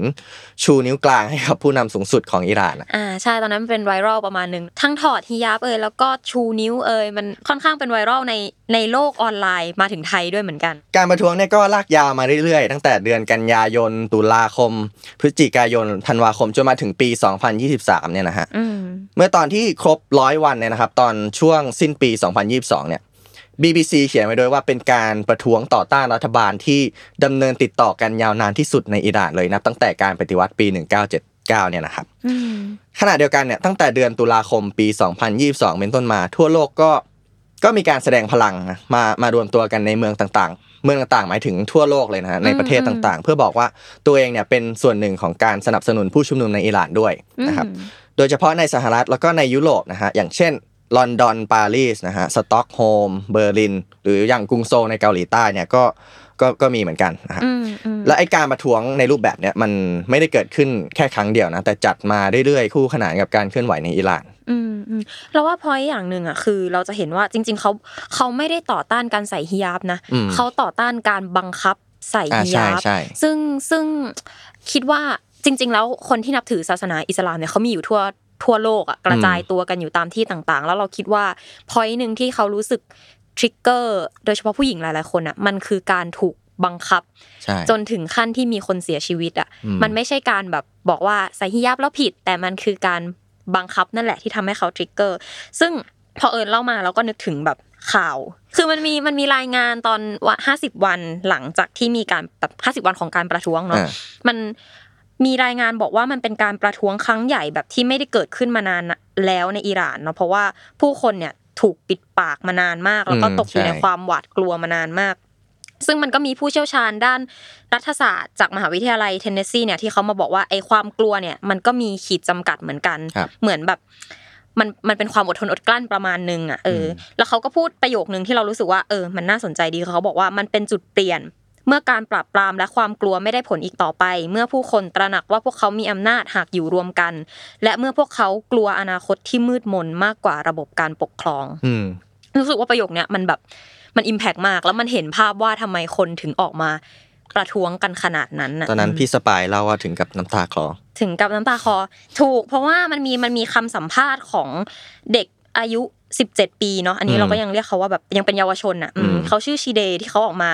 Speaker 3: ชูนิ้วกลางให้กับผู้นำสูงสุดของอิหร่านอะ
Speaker 2: อ่าใช่ตอนนั้นมันเป็นไวรัลประมาณหนึ่งทั้งถอดฮิญาบเอยแล้วก็ชูนิ้วเอยมันค่อนข้างเป็นไวรัลในในโลกออนไลน์มาถึงไทยด้วยเหมือนกัน
Speaker 3: การประท้วงเนี่ยก็ลากยาวมาเรื่อยๆ ตั้งแต่เดือนกันยายน ตุลาคม พฤศจิกายนธันวาคมจนมาถึงปี 2023เนี่ยนะฮะ
Speaker 2: อืม
Speaker 3: เมื่อตอนที่ครบร้อยวันเนี่ยนะครับ ตอนช่วงสิ้นปี 2022เนี่ย BBC เขียนไว้ด้วยว่าเป็นการประท้วงต่อต้านรัฐบาลที่ดำเนินติดต่อกันยาวนานที่สุดในอิหร่านเลยนับตั้งแต่การปฏิวัติปี 1979 เนี่ยนะครับ
Speaker 2: อืม
Speaker 3: ขณะเดียวกันเนี่ยตั้งแต่เดือนตุลาคมปี 2022 เป็นต้นมาทั่วโลกก็ก็มีการแสดงพลังนะมามารวมตัวกันในเมืองต่างๆ เมืองต่างๆ หมายถึงทั่วโลกเลยนะฮะในประเทศต่างๆ เพื่อบอกว่าตัวเองเนี่ยเป็นส่วนหนึ่งของการสนับสนุนผู้ชุมนุมในอิหร่านด้วยนะครับ
Speaker 2: อืม
Speaker 3: โดยเฉพาะในสหรัฐแล้วก็ในยุโรปนะฮะอย่างเช่น ลอนดอนปารีสนะฮะสต็อกโฮล์มเบอร์ลิน หรืออย่างกรุงโซลในเกาหลีใต้เนี่ยก็ก็ก็มีเหมือนกันนะครับ
Speaker 2: อืมอืม
Speaker 3: และไอการประท้วงในรูปแบบเนี้ยมันไม่ได้เกิดขึ้นแค่ครั้งเดียวนะแต่จัดมาเรื่อยๆคู่ขนานกับการเคลื่อนไหวในอิหร่าน
Speaker 2: อืมอืมเราว่าพอยอย่างหนึ่งอะคือ เราจะเห็นว่าจริง ๆเขาเขาไม่ได้ต่อต้านการใส่ฮิญาบนะ
Speaker 3: อืม
Speaker 2: เขาต่อต้านการบังคับใส่
Speaker 3: อ่า
Speaker 2: ฮิ
Speaker 3: ใช่
Speaker 2: ญาบ
Speaker 3: ใช่
Speaker 2: ซึ่งซึ่งคิดว่าจริง ๆ แล้วคนที่นับถือศาสนาอิสลามเนี่ยเขามีอยู่ทั่ว ทั่วโลกอะกระจายตัวกันอยู่ตามที่ต่างๆ แล้วเราคิดว่าพอยหนึ่งที่เขารู้สึกทริกเกอร์โดยเฉพาะผู้หญิงหลายๆคนอะมันคือการถูกบังคับ
Speaker 3: ใช่
Speaker 2: จนถึงขั้นที่มีคนเสียชีวิตอะ
Speaker 3: อืม
Speaker 2: มันไม่ใช่การแบบบอกว่าใส่ฮิญาบแล้วผิด แต่มันคือการบังคับนั่นแหละที่ทำให้เขาทริกเกอร์ซึ่งพอเอิญเล่ามาเราก็นึกถึงแบบข่าว คือมันมีมันมีรายงานตอนว่าห้าสิบวันหลังจากที่มีการแบบห้าสิบวันของการประท้วงเนาะ
Speaker 3: อ่า
Speaker 2: มัน มีรายงานบอกว่ามันเป็นการประท้วงครั้งใหญ่แบบที่ไม่ได้เกิดขึ้นมานานแล้วในอิหร่านเนาะเพราะว่าผู้คนเนี่ยถูกปิดปากมานานมาก แล้วก็
Speaker 3: อืม
Speaker 2: ตกอยู่ใน
Speaker 3: ใช่
Speaker 2: ความหวาดกลัวมานานมาก ซึ่งมันก็มีผู้เชี่ยวชาญด้านรัฐศาสตร์จากมหาวิทยาลัยเทนเนสซีเนี่ยที่เขามาบอกว่าไอ้ความกลัวเนี่ยมันก็มีขีดจำกัดเหมือนกัน
Speaker 3: ครับ
Speaker 2: เหมือนแบบมันมันเป็นความอดทนอดกลั้นประมาณนึงอะเอออแล้วเขาก็พูดประโยคนึงที่เรารู้สึกว่าเออมันน่าสนใจดีคือเขาบอกว่ามันเป็นจุดเปลี่ยน เมื่อการปราบปรามและความกลัวไม่ได้ผลอีกต่อไป เมื่อผู้คนตระหนักว่าพวกเขามีอำนาจหากอยู่รวมกัน และเมื่อพวกเขากลัวอนาคตที่มืดมนมากกว่าระบบการปกครอง
Speaker 3: อืม
Speaker 2: รู้สึกว่าประโยคเนี้ยมันแบบมันอิมแพกมาก แล้วมันเห็นภาพว่าทำไมคนถึงออกมาประท้วงกันขนาดนั้นน่ะ
Speaker 3: ตอนนั้นพี่สปายเล่าว่าถึงกับน้ำตาคลอ
Speaker 2: ถึงกับน้ำตาคอ ถูก เพราะว่ามันมีมันมีคำสัมภาษณ์ของเด็กอายุ 17ปีเนาะอันนี้
Speaker 3: อืม
Speaker 2: เราก็ยังเรียกเขาว่าแบบยังเป็นเยาวชนอะอืม
Speaker 3: อืม
Speaker 2: เขาชื่อชีเดย์ที่เขาออกมา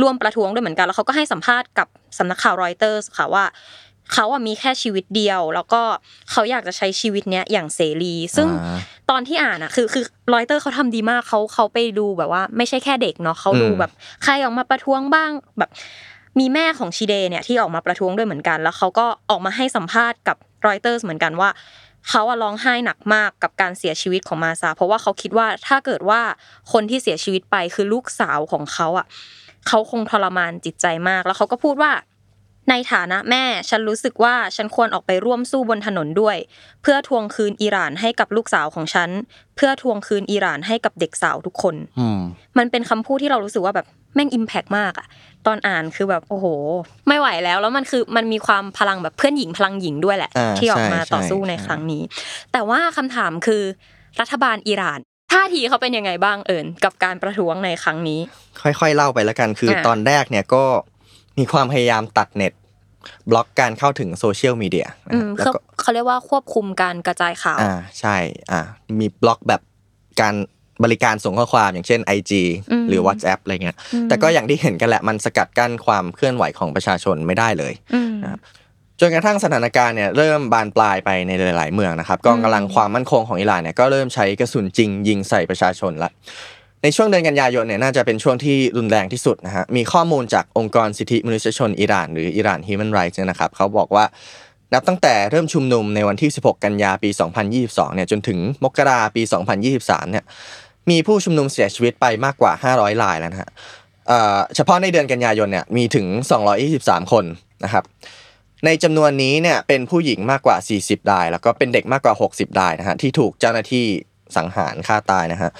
Speaker 2: ร่วมประท้วงด้วยเหมือนกัน แล้วเขาก็ให้สัมภาษณ์กับสำนักข่าวรอยเตอร์ค่ะว่าเขาอะมีแค่ชีวิตเดียว แล้วก็เขาอยากจะใช้ชีวิตเนี้ยอย่างเสรี ซึ่ง
Speaker 3: อ่า
Speaker 2: ตอนที่อ่านอะคือคือรอยเตอร์เขาทำดีมากเขาเขาไปดูแบบว่า ไม่ใช่แค่เด็กเนาะเขาดู
Speaker 3: อืม
Speaker 2: แบบใครออกมาประท้วงบ้างแบบ มีแม่ของชีเดเนี่ยที่ออกมาประท้วงด้วยเหมือนกัน แล้วเขาก็ออกมาให้สัมภาษณ์กับรอยเตอร์เหมือนกันว่า เขาอะร้องไห้หนักมากกับการเสียชีวิตของมาซาเพราะว่าเขาคิดว่าถ้าเกิดว่าคนที่เสียชีวิตไปคือลูกสาวของเขาอะเขาคงทรมานจิตใจมาก แล้วเขาก็พูดว่า ในฐานะแม่ ฉันรู้สึกว่าฉันควรออกไปร่วมสู้บนถนนด้วย เพื่อทวงคืนอิหร่านให้กับลูกสาวของฉัน เพื่อทวงคืนอิหร่านให้กับเด็กสาวทุกคน
Speaker 3: อืม
Speaker 2: มันเป็นคำพูดที่เรารู้สึกว่าแบบ แม่งอิมแพกมากอะตอนอ่านคือแบบโอ้โห ไม่ไหวแล้วแล้วมันคือมันมีความพลังแบบเพื่อนหญิงพลังหญิงด้วยแหละ
Speaker 3: อ่า
Speaker 2: ที่ออกมา
Speaker 3: ใช่
Speaker 2: ต่อสู้
Speaker 3: ใช่
Speaker 2: ในครั้งนี้ แต่ว่าคำถามคือรัฐบาลอิหร่านท่าทีเขาเป็นยังไงบ้างเอิญกับการประท้วงในครั้งนี้
Speaker 3: ค่อยๆเล่าไปแล้วกันคือ
Speaker 2: อ่า
Speaker 3: ตอนแรกเนี่ยก็มีความพยายามตัดเน็ตบล็อกการเข้าถึงโซเชียลมีเดียนะ
Speaker 2: อื
Speaker 3: ฮะ
Speaker 2: ม
Speaker 3: แล้ว
Speaker 2: เขา
Speaker 3: ก็
Speaker 2: เขาเรียกว่าควบคุมการกระจายข่าว
Speaker 3: อ่าใช่อ่ามีบล็อกแบบการ บริการส่งข้อความอย่างเช่น IG
Speaker 2: อืม
Speaker 3: หรือ WhatsApp อะไรเงี้ย
Speaker 2: อืม
Speaker 3: แต่ก็อย่างที่เห็นกันแหละมันสกัดกั้นความเคลื่อนไหวของประชาชนไม่ได้เลย
Speaker 2: อืม
Speaker 3: นะครับจนกระทั่งสถานการณ์เนี่ยเริ่มบานปลายไปในหลาย ๆ เมืองนะครับกองกำลังความมั่นคงของอิหร่านเนี่ยก็เริ่มใช้กระสุนจริงยิงใส่ประชาชนละในช่วงเดือนกันยายนเนี่ยน่าจะเป็นช่วงที่รุนแรงที่สุดนะฮะมีข้อมูลจากองค์กรสิทธิมนุษยชนอิหร่านหรืออิหร่าน Human Rights เนี่ยนะครับเขาบอกว่านับตั้งแต่เริ่มชุมนุมในวันที่ 16 กันยาปี 2022 เนี่ยจนถึงมกราปี 2023 เนี่ย มีผู้ชุมนุมเสียชีวิตไปมากกว่า 500รายแล้วนะฮะเฉพาะในเดือนกันยายนเนี่ยมีถึง 223 คนนะครับ ในจำนวนนี้เนี่ยเป็นผู้หญิงมากกว่า 40ราย แล้วก็เป็นเด็กมากกว่า 60รายนะฮะที่ถูกเจ้าหน้าที่สังหารฆ่าตายนะฮะ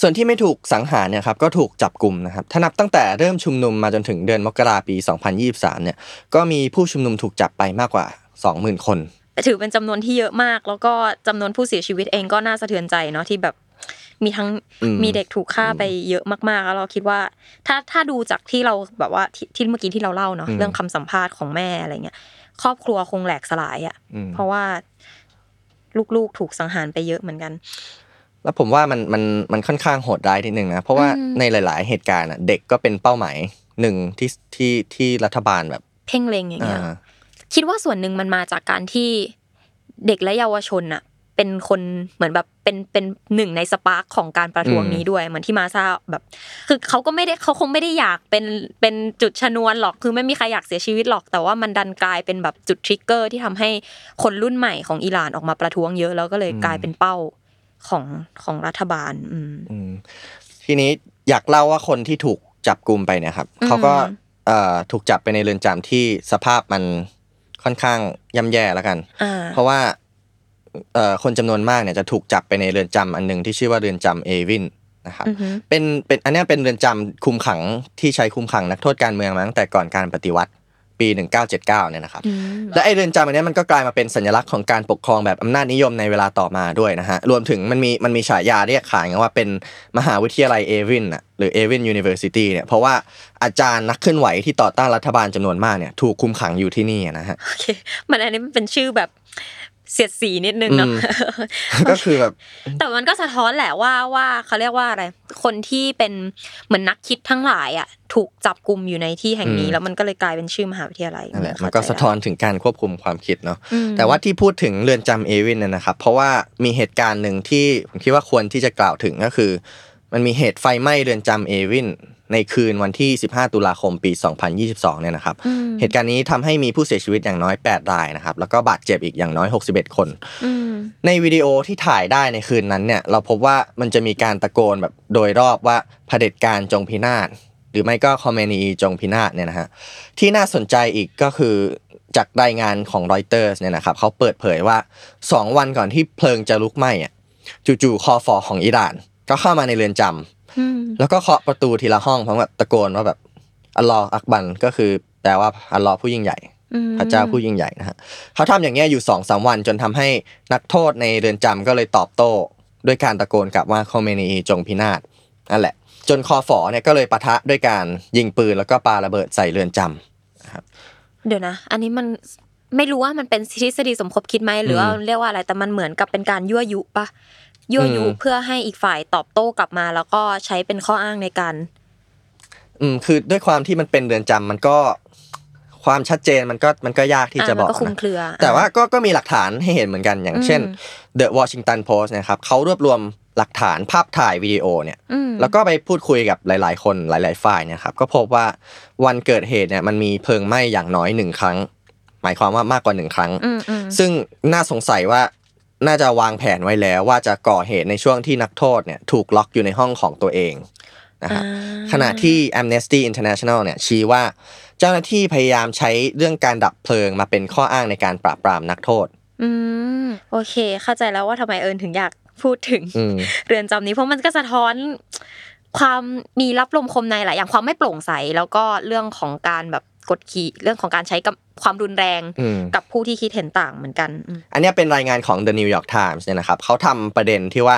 Speaker 3: ส่วนที่ไม่ถูกสังหารเนี่ยครับก็ถูกจับกลุ่มนะครับถ้านับตั้งแต่เริ่มชุมนุมมาจนถึงเดือนมกราปี 2023เนี่ยก็มีผู้ชุมนุมถูกจับไปมากกว่า 20,000 คน
Speaker 2: ถือเป็นจำนวนที่เยอะมาก แล้วก็จำนวนผู้เสียชีวิตเองก็น่าสะเทือนใจเนาะที่แบบ มีทั้ง
Speaker 3: อืม
Speaker 2: มีเด็กถูกฆ่าไปเยอะมากๆแล้วเราคิดว่า ถ้าถ้าดูจากที่เราแบบว่าที่ที่เมื่อกี้ที่เราเล่าเนาะ
Speaker 3: อืม
Speaker 2: เรื่องคำสัมภาษณ์ของแม่อะไรเงี้ยครอบครัวคงแหลกสลายอะ
Speaker 3: อืม
Speaker 2: เพราะว่าลูกๆถูกสังหารไปเยอะเหมือนกัน
Speaker 3: แล้วผมว่ามันมันมันค่อนข้างโหดร้ายทีหนึ่งนะเพราะว่า
Speaker 2: อืม
Speaker 3: ในหลาย ๆ เหตุการณ์อะเด็กก็เป็นเป้าหมายหนึ่งที่ที่ที่รัฐบาลแบบ
Speaker 2: เพ่งเล็งอย่างเงี้ย
Speaker 3: อ่า
Speaker 2: คิดว่าส่วนหนึ่งมันมาจากการที่เด็กและเยาวชนน่ะ เป็นคนเหมือนแบบเป็นเป็นหนึ่งใน spark ของการประท้วง
Speaker 3: อืม
Speaker 2: นี้ด้วยเหมือนที่มาซาแบบ คือเขาก็ไม่ได้เขาคงไม่ได้อยากเป็นเป็นจุดชนวนหรอกคือไม่มีใครอยากเสียชีวิตหรอก แต่ว่ามันดันกลายเป็นแบบจุด trigger ที่ทำให้คนรุ่นใหม่ของอิหร่านออกมาประท้วงเยอะแล้วก็เลยกลายเป็นเป้าของของรัฐบาล อืม
Speaker 3: อืมทีนี้อยากเล่าว่าคนที่ถูกจับกลุ่มไปเนี่ยครับ
Speaker 2: อืม
Speaker 3: เขาก็เอ่อถูกจับไปในเรือนจำที่สภาพมันค่อนข้างย่ำแย่แล้วกัน
Speaker 2: อ่า
Speaker 3: เพราะว่าเอ่อ คนจำนวนมากเนี่ยจะถูกจับไปในเรือนจำอันหนึ่งที่ชื่อว่าเรือนจำเอวินนะครับ
Speaker 2: อือฮึ
Speaker 3: เป็นเป็นอันเนี้ยเป็นเรือนจำคุมขังที่ใช้คุมขังนักโทษการเมืองมาตั้งแต่ก่อนการปฏิวัติปี 1979เนี่ยนะครับ
Speaker 2: อืม
Speaker 3: และไอเรือนจำอันเนี้ยมันก็กลายมาเป็นสัญลักษณ์ของการปกครองแบบอำนาจนิยมในเวลาต่อมาด้วยนะฮะ รวมถึงมันมีมันมีฉายาเรียกขานกันว่าเป็นมหาวิทยาลัยเอวินน่ะหรือเอวิน university เนี่ย เพราะว่าอาจารย์นักเคลื่อนไหวที่ต่อต้านรัฐบาลจำนวนมากเนี่ย ถูกคุมขังอยู่ที่นี่นะฮะ
Speaker 2: โอเค มันอันนี้มันเป็นชื่อแบบ เสียดสีนิดนึงเนาะ
Speaker 3: อืมก็คือแบบ
Speaker 2: แต่มันก็สะท้อนแหละว่าว่าเขาเรียกว่าอะไร คนที่เป็นเหมือนนักคิดทั้งหลายอะถูกจับกลุ่มอยู่ในที่แห่งนี้
Speaker 3: อืม
Speaker 2: แล้วมันก็เลยกลายเป็นชื่อมหาวิทยาลัย
Speaker 3: นั่นแหละ
Speaker 2: เข้า
Speaker 3: มันก็
Speaker 2: ใจ
Speaker 3: สะท้อนถึงการควบคุมความคิดเนาะ
Speaker 2: อืม
Speaker 3: แต่ว่าที่พูดถึงเรือนจำเอวินเนี่ยนะครับ เพราะว่ามีเหตุการณ์หนึ่งที่ผมคิดว่าควรที่จะกล่าวถึงก็คือ มันมีเหตุไฟไหม้เรือนจำเอวิน ในคืนวันที่ 15 ตุลาคมปี 2022 เนี่ยนะครับ
Speaker 2: อืม
Speaker 3: เหตุการณ์นี้ทำให้มีผู้เสียชีวิตอย่างน้อย 8 รายนะครับ แล้วก็บาดเจ็บอีกอย่างน้อย 61 คน
Speaker 2: อืม
Speaker 3: ในวิดีโอที่ถ่ายได้ในคืนนั้นเนี่ย เราพบว่ามันจะมีการตะโกนแบบโดยรอบว่าเผด็จการจงพินาศ หรือไม่ก็คอมเมนีจงพินาศเนี่ยนะฮะ ที่น่าสนใจอีกก็คือจากรายงานของรอยเตอร์สเนี่ยนะครับเขาเปิดเผยว่า 2 วันก่อนที่เพลิงจะลุกไหม้อะจู่ๆคอฟอของอิหร่าน ก็เข้ามาในเรือนจำ
Speaker 2: อืม
Speaker 3: แล้วก็เคาะประตูทีละห้องพร้อมกับตะโกนว่าแบบอัลลอฮ์อักบันก็คือแปลว่าอัลลอฮ์ผู้ยิ่งใหญ่
Speaker 2: อืม
Speaker 3: พระเจ้าผู้ยิ่งใหญ่นะฮะเขาทำอย่างเงี้ยอยู่สองสามวันจนทำให้นักโทษในเรือนจำก็เลยตอบโต้ด้วยการตะโกนกลับว่าคอมเมนีจงพินาศนั่นแหละ จนคอฝอเนี่ยก็เลยปะทะด้วยการยิงปืนแล้วก็ปาระเบิดใส่เรือนจำ
Speaker 2: เดี๋ยวนะ อันนี้มันไม่รู้ว่ามันเป็นทฤษฎีสมคบคิดไหมหรือว่าเรียกว่าอะไรแต่มันเหมือนกับเป็นการยั่วยุปะ ยั่วยุ
Speaker 3: อืม
Speaker 2: เพื่อให้อีกฝ่ายตอบโต้กลับมา แล้วก็ใช้เป็นข้ออ้างในการ
Speaker 3: อืม คือด้วยความที่มันเป็นเรือนจำมันก็ความชัดเจนมันก็มันก็ยากที่จะ
Speaker 2: อ่า
Speaker 3: บ
Speaker 2: มัน
Speaker 3: อก
Speaker 2: ก็คลุม
Speaker 3: นะ
Speaker 2: เครือ
Speaker 3: แต่ว่าก็ก็มีหลักฐานให้เห็นเหมือนกันอย่างเช่น The Washington Post นะครับเขารวบรวมหลักฐานภาพถ่ายวิดีโอเนี่ย
Speaker 2: อืม
Speaker 3: แล้วก็ไปพูดคุยกับหลาย ๆ คนหลาย ๆ ฝ่ายเนี่ยครับก็พบว่าวันเกิดเหตุเนี่ยมันมีเพลิงไหม้อย่างน้อยหนึ่งครั้ง หมายความว่ามากกว่าหนึ่งครั้ง
Speaker 2: อืมอืม
Speaker 3: ซึ่งน่าสงสัยว่า น่าจะวางแผนไว้แล้วว่าจะก่อเหตุในช่วงที่นักโทษเนี่ยถูกล็อกอยู่ในห้องของตัวเองนะครับ
Speaker 2: อ่า
Speaker 3: ขณะที่ Amnesty International เนี่ยชี้ว่า เจ้าหน้าที่พยายามใช้เรื่องการดับเพลิงมาเป็นข้ออ้างในการปราบปรามนักโทษ
Speaker 2: อืมโอเค เข้าใจแล้วว่าทำไมเอิญถึงอยากพูดถึง
Speaker 3: อืม
Speaker 2: เรือนจำนี้เพราะมันก็สะท้อนความมีรับลมคมในหลายอย่างความไม่โปร่งใสแล้วก็เรื่องของการแบบ กดขี่เรื่องของการใช้กับความรุนแรง
Speaker 3: อืม
Speaker 2: กับผู้ที่คิดเห็นต่างเหมือนกันอืม
Speaker 3: อันเนี้ยเป็นรายงานของ The New York Times เนี่ยนะครับเขาทำประเด็นที่ว่า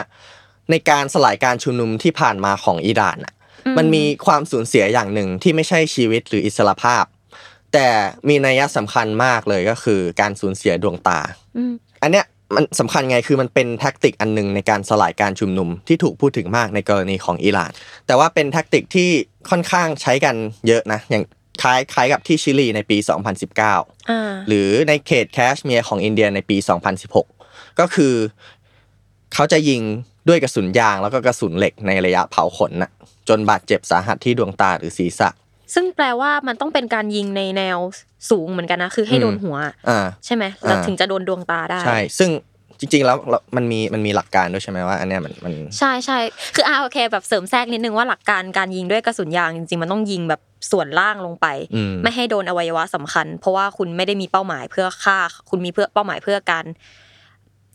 Speaker 3: ในการสลายการชุมนุมที่ผ่านมาของอิหร่านน่ะมันมีความสูญเสียอย่างหนึ่งที่ไม่ใช่ชีวิตหรืออิสรภาพ แต่มีนัยสำคัญมากเลยก็คือการสูญเสียดวงตา
Speaker 2: อืม
Speaker 3: อันเนี้ยมันสำคัญไงคือมันเป็นแท็กติกอันหนึงในการสลายการชุมนุมที่ถูกพูดถึงมากในกรณีของอิหร่าน แต่ว่าเป็นแท็กติกที่ค่อนข้างใช้กันเยอะนะอย่าง คล้ายคล้ายกับที่ชิลีในปี 2019
Speaker 2: อ่า
Speaker 3: หรือในเขตแคชเมียร์ของอินเดียในปี 2016 ก็คือเขาจะยิงด้วยกระสุนยางแล้วก็กระสุนเหล็กในระยะเผาขนน่ะจนบาดเจ็บสาหัสที่ดวงตาหรือศีรษะ
Speaker 2: ซึ่งแปลว่ามันต้องเป็นการยิงในแนวสูงเหมือนกันนะ คือให้โดนหัว
Speaker 3: อ่า
Speaker 2: ใช่ไหมแล้ว
Speaker 3: อ่า
Speaker 2: ถึงจะโดนดวงตาได้
Speaker 3: ใช่ ซึ่ง จริง ๆ แล้วเรามันมีมันมีหลักการด้วยใช่ไหมว่า อันเนี้ยมันมัน
Speaker 2: ใช่ใช่คืออ่าโอเคแบบเสริมแทรกนิดนึงว่าหลักการการยิงด้วยกระสุนยางจริงๆมันต้องยิงแบบส่วนล่างลงไป
Speaker 3: อืม
Speaker 2: ไม่ให้โดนอวัยวะสำคัญ เพราะว่าคุณไม่ได้มีเป้าหมายเพื่อฆ่า คุณมีเพื่อเป้าหมายเพื่อการ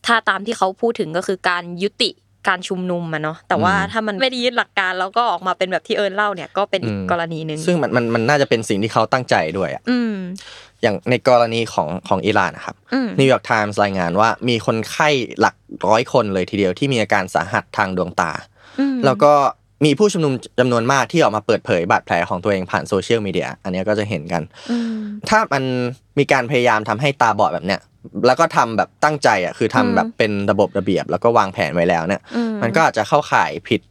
Speaker 2: ถ้าตามที่เขาพูดถึงก็คือการยุติ การชุมนุมอะเนาะแต่ว่า
Speaker 3: อืม
Speaker 2: ถ้ามันไม่ได้ยึดหลักการแล้วก็ออกมาเป็นแบบที่เอิญเล่าเนี่ยก็เป็นอีก
Speaker 3: อืม
Speaker 2: กรณีหนึ่ง
Speaker 3: ซึ่งมันมันมันน่าจะเป็นสิ่งที่เขาตั้งใจด้วยอะ
Speaker 2: อืม
Speaker 3: อย่างในกรณีของของอิหร่านนะครับ
Speaker 2: อืม
Speaker 3: นิวยอร์กไทมส์รายงานว่ามีคนไข้หลักร้อยคนเลยทีเดียวที่มีอาการสาหัสทางดวงตา
Speaker 2: อืม
Speaker 3: แล้วก็ มีผู้ชุมนุมจำนวนมากที่ออกมาเปิดเผยบาดแผลของตัวเองผ่านโซเชียลมีเดียอันเนี้ยก็จะเห็นกัน
Speaker 2: อืม
Speaker 3: ถ้ามันมีการพยายามทำให้ตาบอดแบบเนี้ยแล้วก็ทำแบบตั้งใจอะคือทำ
Speaker 2: อืม
Speaker 3: แบบเป็นระบบระเบียบ แล้วก็วางแผนไว้แล้วเนี่ย
Speaker 2: อื
Speaker 3: มันก็อาจจะเข้าข่ายผิด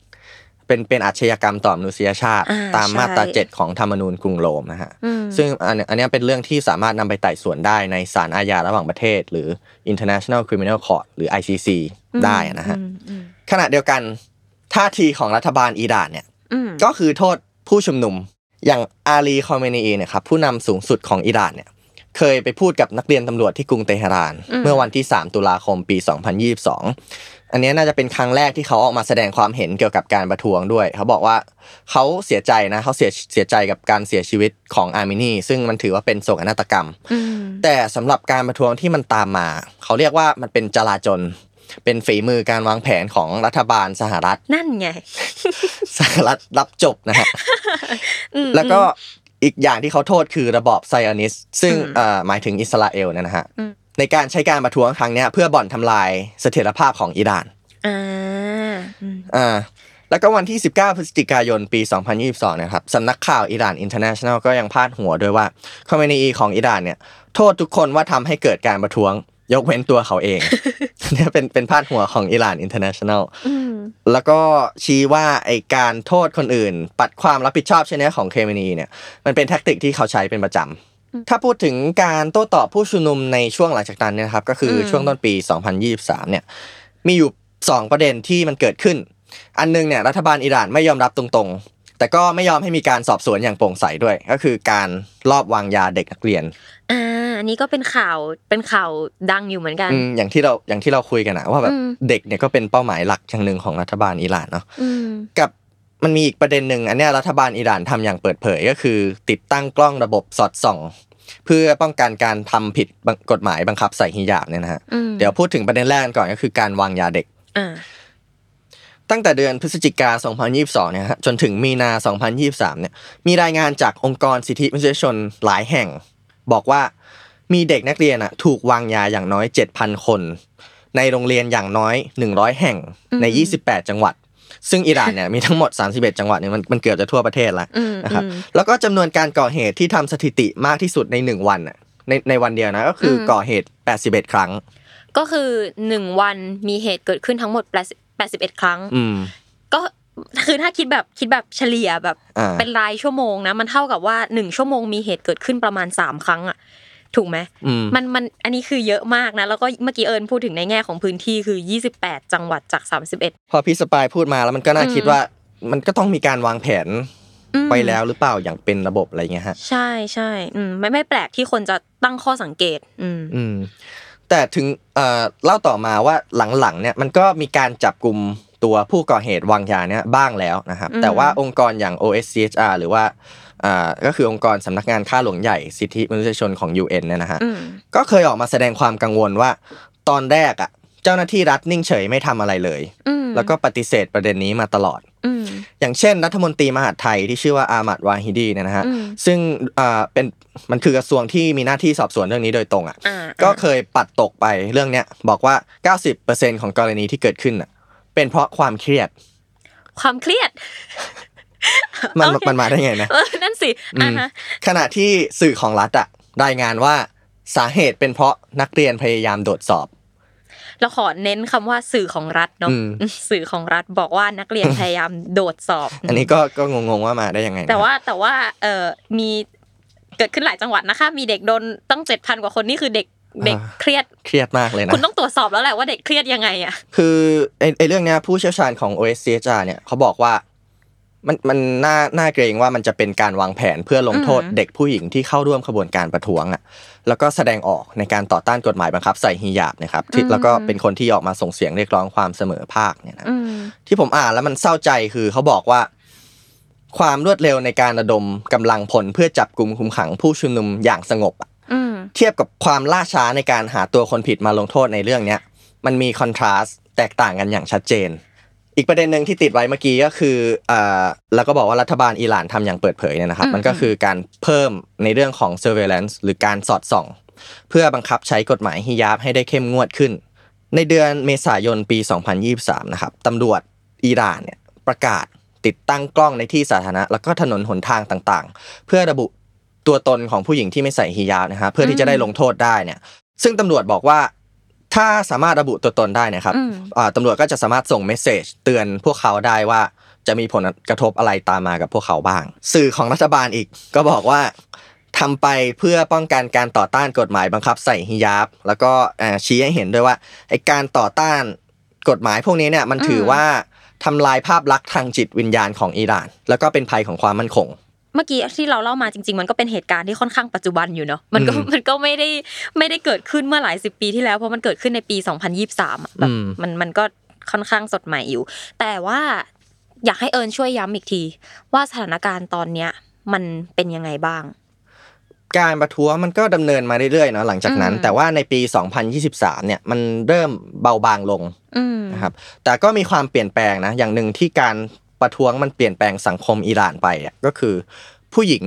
Speaker 3: เป็นเป็นอาชญากรรมต่อมนุษยชาติ
Speaker 2: อ่า
Speaker 3: ตามมาตรา
Speaker 2: ใช่
Speaker 3: เจ็ดของธรรมนูญกรุงโรมนะฮะ
Speaker 2: อืม
Speaker 3: ซึ่งอันเนี้ยอันเนี้ยเป็นเรื่องที่สามารถนำไปไต่สวนได้ในศาลอาญาระหว่างประเทศ หรือ International Criminal Court หรือ ICC ได้นะฮะ
Speaker 2: อืมอืม
Speaker 3: ขณะเดียวกัน ท่าทีของรัฐบาลอิหร่านเนี่ย
Speaker 2: อืม
Speaker 3: ก็คือโทษผู้ชุมนุม อย่างอาลีคอมเมนีเนี่ยครับผู้นำสูงสุดของอิหร่านเนี่ยเคยไปพูดกับนักเรียนตำรวจที่กรุงเตหะราน เมื่อวันที่ 3 ตุลาคมปี 2022 อันเนี้ยน่าจะเป็นครั้งแรกที่เขาออกมาแสดงความเห็นเกี่ยวกับการประท้วงด้วย เขาบอกว่าเขาเสียใจนะเขาเสียเสียใจกับการเสียชีวิตของอาร์มินี ซึ่งมันถือว่าเป็นโศกนาฏกรรม
Speaker 2: อืม
Speaker 3: แต่สำหรับการประท้วงที่มันตามมา เขาเรียกว่ามันเป็นจลาจล เป็นฝีมือการวางแผนของรัฐบาลสหรัฐ
Speaker 2: นั่นไง
Speaker 3: สหรัฐรับจบนะฮะ
Speaker 2: อืม
Speaker 3: แล้วก็อีกอย่างที่เขาโทษคือระบอบไซออนิสต์ซึ่ง
Speaker 2: อืม
Speaker 3: เอ่อหมายถึงอิสราเอลเนี่ยนะฮะ
Speaker 2: อืม
Speaker 3: ในการใช้การประท้วงครั้งเนี้ยเพื่อบ่อนทำลายเสถียรภาพของอิหร่าน
Speaker 2: อ่าอืม
Speaker 3: อ่าแล้วก็วันที่ 19 พฤศจิกายน ปี 2022 นะครับสำนักข่าวอิหร่านอินเตอร์เนชั่นแนลก็ยังพาดหัวด้วยว่าคาเมเนอีของอิหร่านเนี่ย โทษทุกคนว่าทำให้เกิดการประท้วง ยกเว้นตัวเขาเองเนี่ยเป็นเป็นพาดหัวของอิหร่านอินเตอร์เนชั่นแนล
Speaker 2: อืม
Speaker 3: แล้วก็ชี้ว่าไอการโทษคนอื่น ปัดความรับผิดชอบเช่นนี้ของคาเมเนอีเนี่ยมันเป็น tactic ที่เขาใช้เป็นประจำถ้าพูดถึงการโต้ตอบผู้ชุมนุมในช่วงหลังจากนั้นเนี่ยนะครับก็คืออื
Speaker 2: ม
Speaker 3: ช่วงต้นปี 2023 เนี่ยมีอยู่ 2 ประเด็นที่มันเกิดขึ้น อันหนึ่งเนี่ยรัฐบาลอิหร่านไม่ยอมรับตรงๆ แต่ก็ไม่ยอมให้มีการสอบสวนอย่างโปร่งใสด้วย ก็คือการลอบวางยาเด็กนักเรียน
Speaker 2: อ่า อันนี้ก็เป็นข่าวเป็นข่าวดังอยู่เหมือนกัน
Speaker 3: อืมอย่างที่เราอย่างที่เราคุยกันนะว่าแบบ
Speaker 2: อืม
Speaker 3: เด็กเนี่ยก็เป็นเป้าหมายหลักอย่างหนึ่งของรัฐบาลอิหร่านเนาะ
Speaker 2: อืม
Speaker 3: กับมันมีอีกประเด็นหนึ่งอันเนี้ยรัฐบาลอิหร่านทำอย่างเปิดเผยก็คือ ติดตั้งกล้องระบบสอดส่อง เพื่อป้องกันการทำผิดบังกฎหมายบังคับใส่ฮิญาบเนี่ยนะฮะ
Speaker 2: อืม
Speaker 3: เดี๋ยวพูดถึงประเด็นแรกกันก่อนก็คือการวางยาเด็ก
Speaker 2: อ่า
Speaker 3: ตั้งแต่เดือนพฤศจิกา 2022 เนี่ยฮะจนถึงมีนา 2023 เนี่ยมีรายงานจากองค์กรสิทธิมนุษยชนหลายแห่ง บอกว่า มีเด็กนักเรียนอะถูกวางยาอย่างน้อย 7,000 คน ในโรงเรียนอย่างน้อย 100 แห่งใน 28 จังหวัด ซึ่งอิหร่านเนี่ยมีทั้งหมด 31 จังหวัดเนี่ยมันมันเกือบจะทั่วประเทศละ
Speaker 2: อืม
Speaker 3: นะครับ
Speaker 2: อืม
Speaker 3: แล้วก็จำนวนการก่อเหตุที่ทำสถิติมากที่สุดใน 1 วันอะในในวันเดียวนะก็คืออ
Speaker 2: ม
Speaker 3: ก่อเหตุ 81 ครั้ง
Speaker 2: ก็คือหนึ่งวันมีเหตุเกิดขึ้นทั้งหมดแปดสิบเอ็ดครั้ง
Speaker 3: อืม
Speaker 2: ก็คือถ้าคิดแบบคิดแบบเฉลี่ยแบบ
Speaker 3: อ่า
Speaker 2: เป็นรายชั่วโมงนะมันเท่ากับว่าหนึ่งชั่วโมงมีเหตุเกิดขึ้นประมาณสามครั้งอะ ถูกไหม
Speaker 3: อืม
Speaker 2: มันมันอันนี้คือเยอะมากนะ แล้วก็เมื่อกี้เอิญพูดถึงในแง่ของพื้นที่คือ 28 จังหวัดจาก 31
Speaker 3: พอพี่สปายพูดมาแล้วมันก็น่า
Speaker 2: อืม
Speaker 3: คิดว่า มันก็ต้องมีการวางแผน
Speaker 2: อืม
Speaker 3: ไปแล้วหรือเปล่าอย่างเป็นระบบอะไรเงี้ยฮะ
Speaker 2: ใช่ใช่อืมไม่ไม่แปลกที่คนจะตั้งข้อสังเกต อืม
Speaker 3: อืมแต่ถึงเอ่อเล่าต่อมาว่าหลังๆเนี่ยมันก็มีการจับกลุ่มตัวผู้ก่อเหตุวางยาเนี่ยบ้างแล้วนะครับ
Speaker 2: อืม
Speaker 3: แต่ว่าองค์กรอย่าง OSCHR หรือว่าอ่า ก็คือองค์กรสำนักงานข้าหลวงใหญ่สิทธิมนุษยชนของ UN เนี่ยนะฮะ
Speaker 2: อืม
Speaker 3: ก็เคยออกมาแสดงความกังวลว่า ตอนแรกอะเจ้าหน้าที่รัฐนิ่งเฉยไม่ทำอะไรเลย
Speaker 2: อืม
Speaker 3: แล้วก็ปฏิเสธประเด็นนี้มาตลอด
Speaker 2: อืม
Speaker 3: อย่างเช่น รัฐมนตรีมหาดไทยที่ชื่อว่าอามัดวาฮิดีเนี่ยนะฮะ
Speaker 2: อืม
Speaker 3: ซึ่งอ่าเป็นมันคือกระทรวงที่มีหน้าที่สอบสวนเรื่องนี้โดยตรงอะ
Speaker 2: อ่า
Speaker 3: ก็เคยปัดตกไปเรื่องเนี้ยบอกว่า 90%ของกรณีที่เกิดขึ้นน่ะ เป็นเพราะความเครียด
Speaker 2: ความเครียด
Speaker 3: มัน
Speaker 2: โอเค
Speaker 3: มันมาได้ไงนะ
Speaker 2: เออนั่นสิ
Speaker 3: อื
Speaker 2: อ่ามฮะ
Speaker 3: ขณะที่สื่อของรัฐอะรายงานว่าสาเหตุเป็นเพราะนักเรียนพยายามโดดสอบ
Speaker 2: เราขอเน้นคำว่าสื่อของรัฐเนาะ
Speaker 3: อืม
Speaker 2: สื่อของรัฐบอกว่านักเรียนพยายามโดดสอบ
Speaker 3: อันนี้ก็ก็งงๆว่ามาได้ยังไงนะ
Speaker 2: แต่ว่าแต่ว่าเออมีเกิดขึ้นหลายจังหวัดนะคะ มีเด็กโดนตั้งเจ็ดพันกว่าคนนี่คือเด็กเด็กเครียด
Speaker 3: เครียดมากเลยนะ
Speaker 2: คุณต้องตรวจสอบแล้วแหละว่าเด็กเครียดยังไงอะ
Speaker 3: คือไอ้ไอ้เรื่องเนี้ยผู้เชี่ยวชาญของ OSCHR เนี่ยเขาบอกว่า มันมันน่าน่าเกรงว่ามันจะเป็นการวางแผนเพื่อลงโทษ
Speaker 2: อืม
Speaker 3: เด็กผู้หญิงที่เข้าร่วมขบวนการประท้วงอะแล้วก็แสดงออกในการต่อต้านกฎหมายบังคับใส่ฮิญาบนะครับที่แล้วก็เป็นคนที่ออกมาส่งเสียงเรียกร้องความเสมอภาคเนี่ยนะ
Speaker 2: อืม
Speaker 3: ที่ผมอ่านแล้วมันเศร้าใจคือเขาบอกว่า ความรวดเร็วในการระดมกำลังพลเพื่อจับกลุ่มคุมขังผู้ชุมนุมอย่างสงบอะ
Speaker 2: อืม
Speaker 3: เทียบกับความล่าช้าในการหาตัวคนผิดมาลงโทษในเรื่องเนี้ยมันมีคอนทราสต์แตกต่างกันอย่างชัดเจน อีกประเด็นหนึ่งที่ติดไว้เมื่อกี้ก็คืออ่าแล้วก็บอกว่ารัฐบาลอิหร่านทำอย่างเปิดเผยเนี่ยนะครับ มันก็คือการเพิ่มในเรื่องของ surveillance หรือการสอดส่อง เพื่อบังคับใช้กฎหมายฮิญาบให้ได้เข้มงวดขึ้น ในเดือนเมษายนปี 2023 นะครับตำรวจอิหร่านเนี่ยประกาศติดตั้งกล้องในที่สาธารณะแล้วก็ถนนหนทางต่างๆ เพื่อระบุตัวตนของผู้หญิงที่ไม่ใส่ฮิญาบนะฮะเพื่อที่จะได้ลงโทษได้เนี่ยซึ่งตำรวจบอกว่า ถ้าสามารถระบุตัวตนได้เนะครับ
Speaker 2: อืม
Speaker 3: อ่าตำรวจก็จะสามารถส่งเมสเซจเตือนพวกเขาได้ว่าจะมีผลกระทบอะไรตามมากับพวกเขาบ้าง สื่อของรัฐบาลอีกก็บอกว่าทำไปเพื่อป้องกันการต่อต้านกฎหมายบังคับใส่ฮิญาบ แล้วก็อ่าชี้ให้เห็นด้วยว่าไอการต่อต้านกฎหมายพวกนี้เนี่ยมันถือว่าทำลายภาพลักษณ์ทางจิตวิญญาณของอิหร่าน แล้วก็เป็นภัยของความมั่นคง
Speaker 2: เมื่อกี้ที่เราเล่ามาจริง ๆ มันก็เป็นเหตุการณ์ที่ค่อนข้างปัจจุบันอยู่เนาะมันก็
Speaker 3: อืม
Speaker 2: มันก็ไม่ได้ไม่ได้เกิดขึ้นเมื่อหลายสิบปีที่แล้วเพราะมันเกิดขึ้นในปี 2023อะแบบ
Speaker 3: อืม
Speaker 2: มันมันก็ค่อนข้างสดใหม่อยู่ แต่ว่าอยากให้เอิญช่วยย้ำอีกที ว่าสถานการณ์ตอนเนี้ยมันเป็นยังไงบ้าง
Speaker 3: การประท้วงมันก็ดำเนินมาเรื่อยๆเนาะหลังจากนั้น
Speaker 2: อืม
Speaker 3: แต่ว่าในปี 2023 เนี่ยมันเริ่มเบาบางลง
Speaker 2: อืม
Speaker 3: นะครับแต่ก็มีความเปลี่ยนแปลงนะอย่างหนึ่งที่การ ประท้วงมันเปลี่ยนแปลงสังคมอิหร่านไปอะก็คือ ผู้หญิง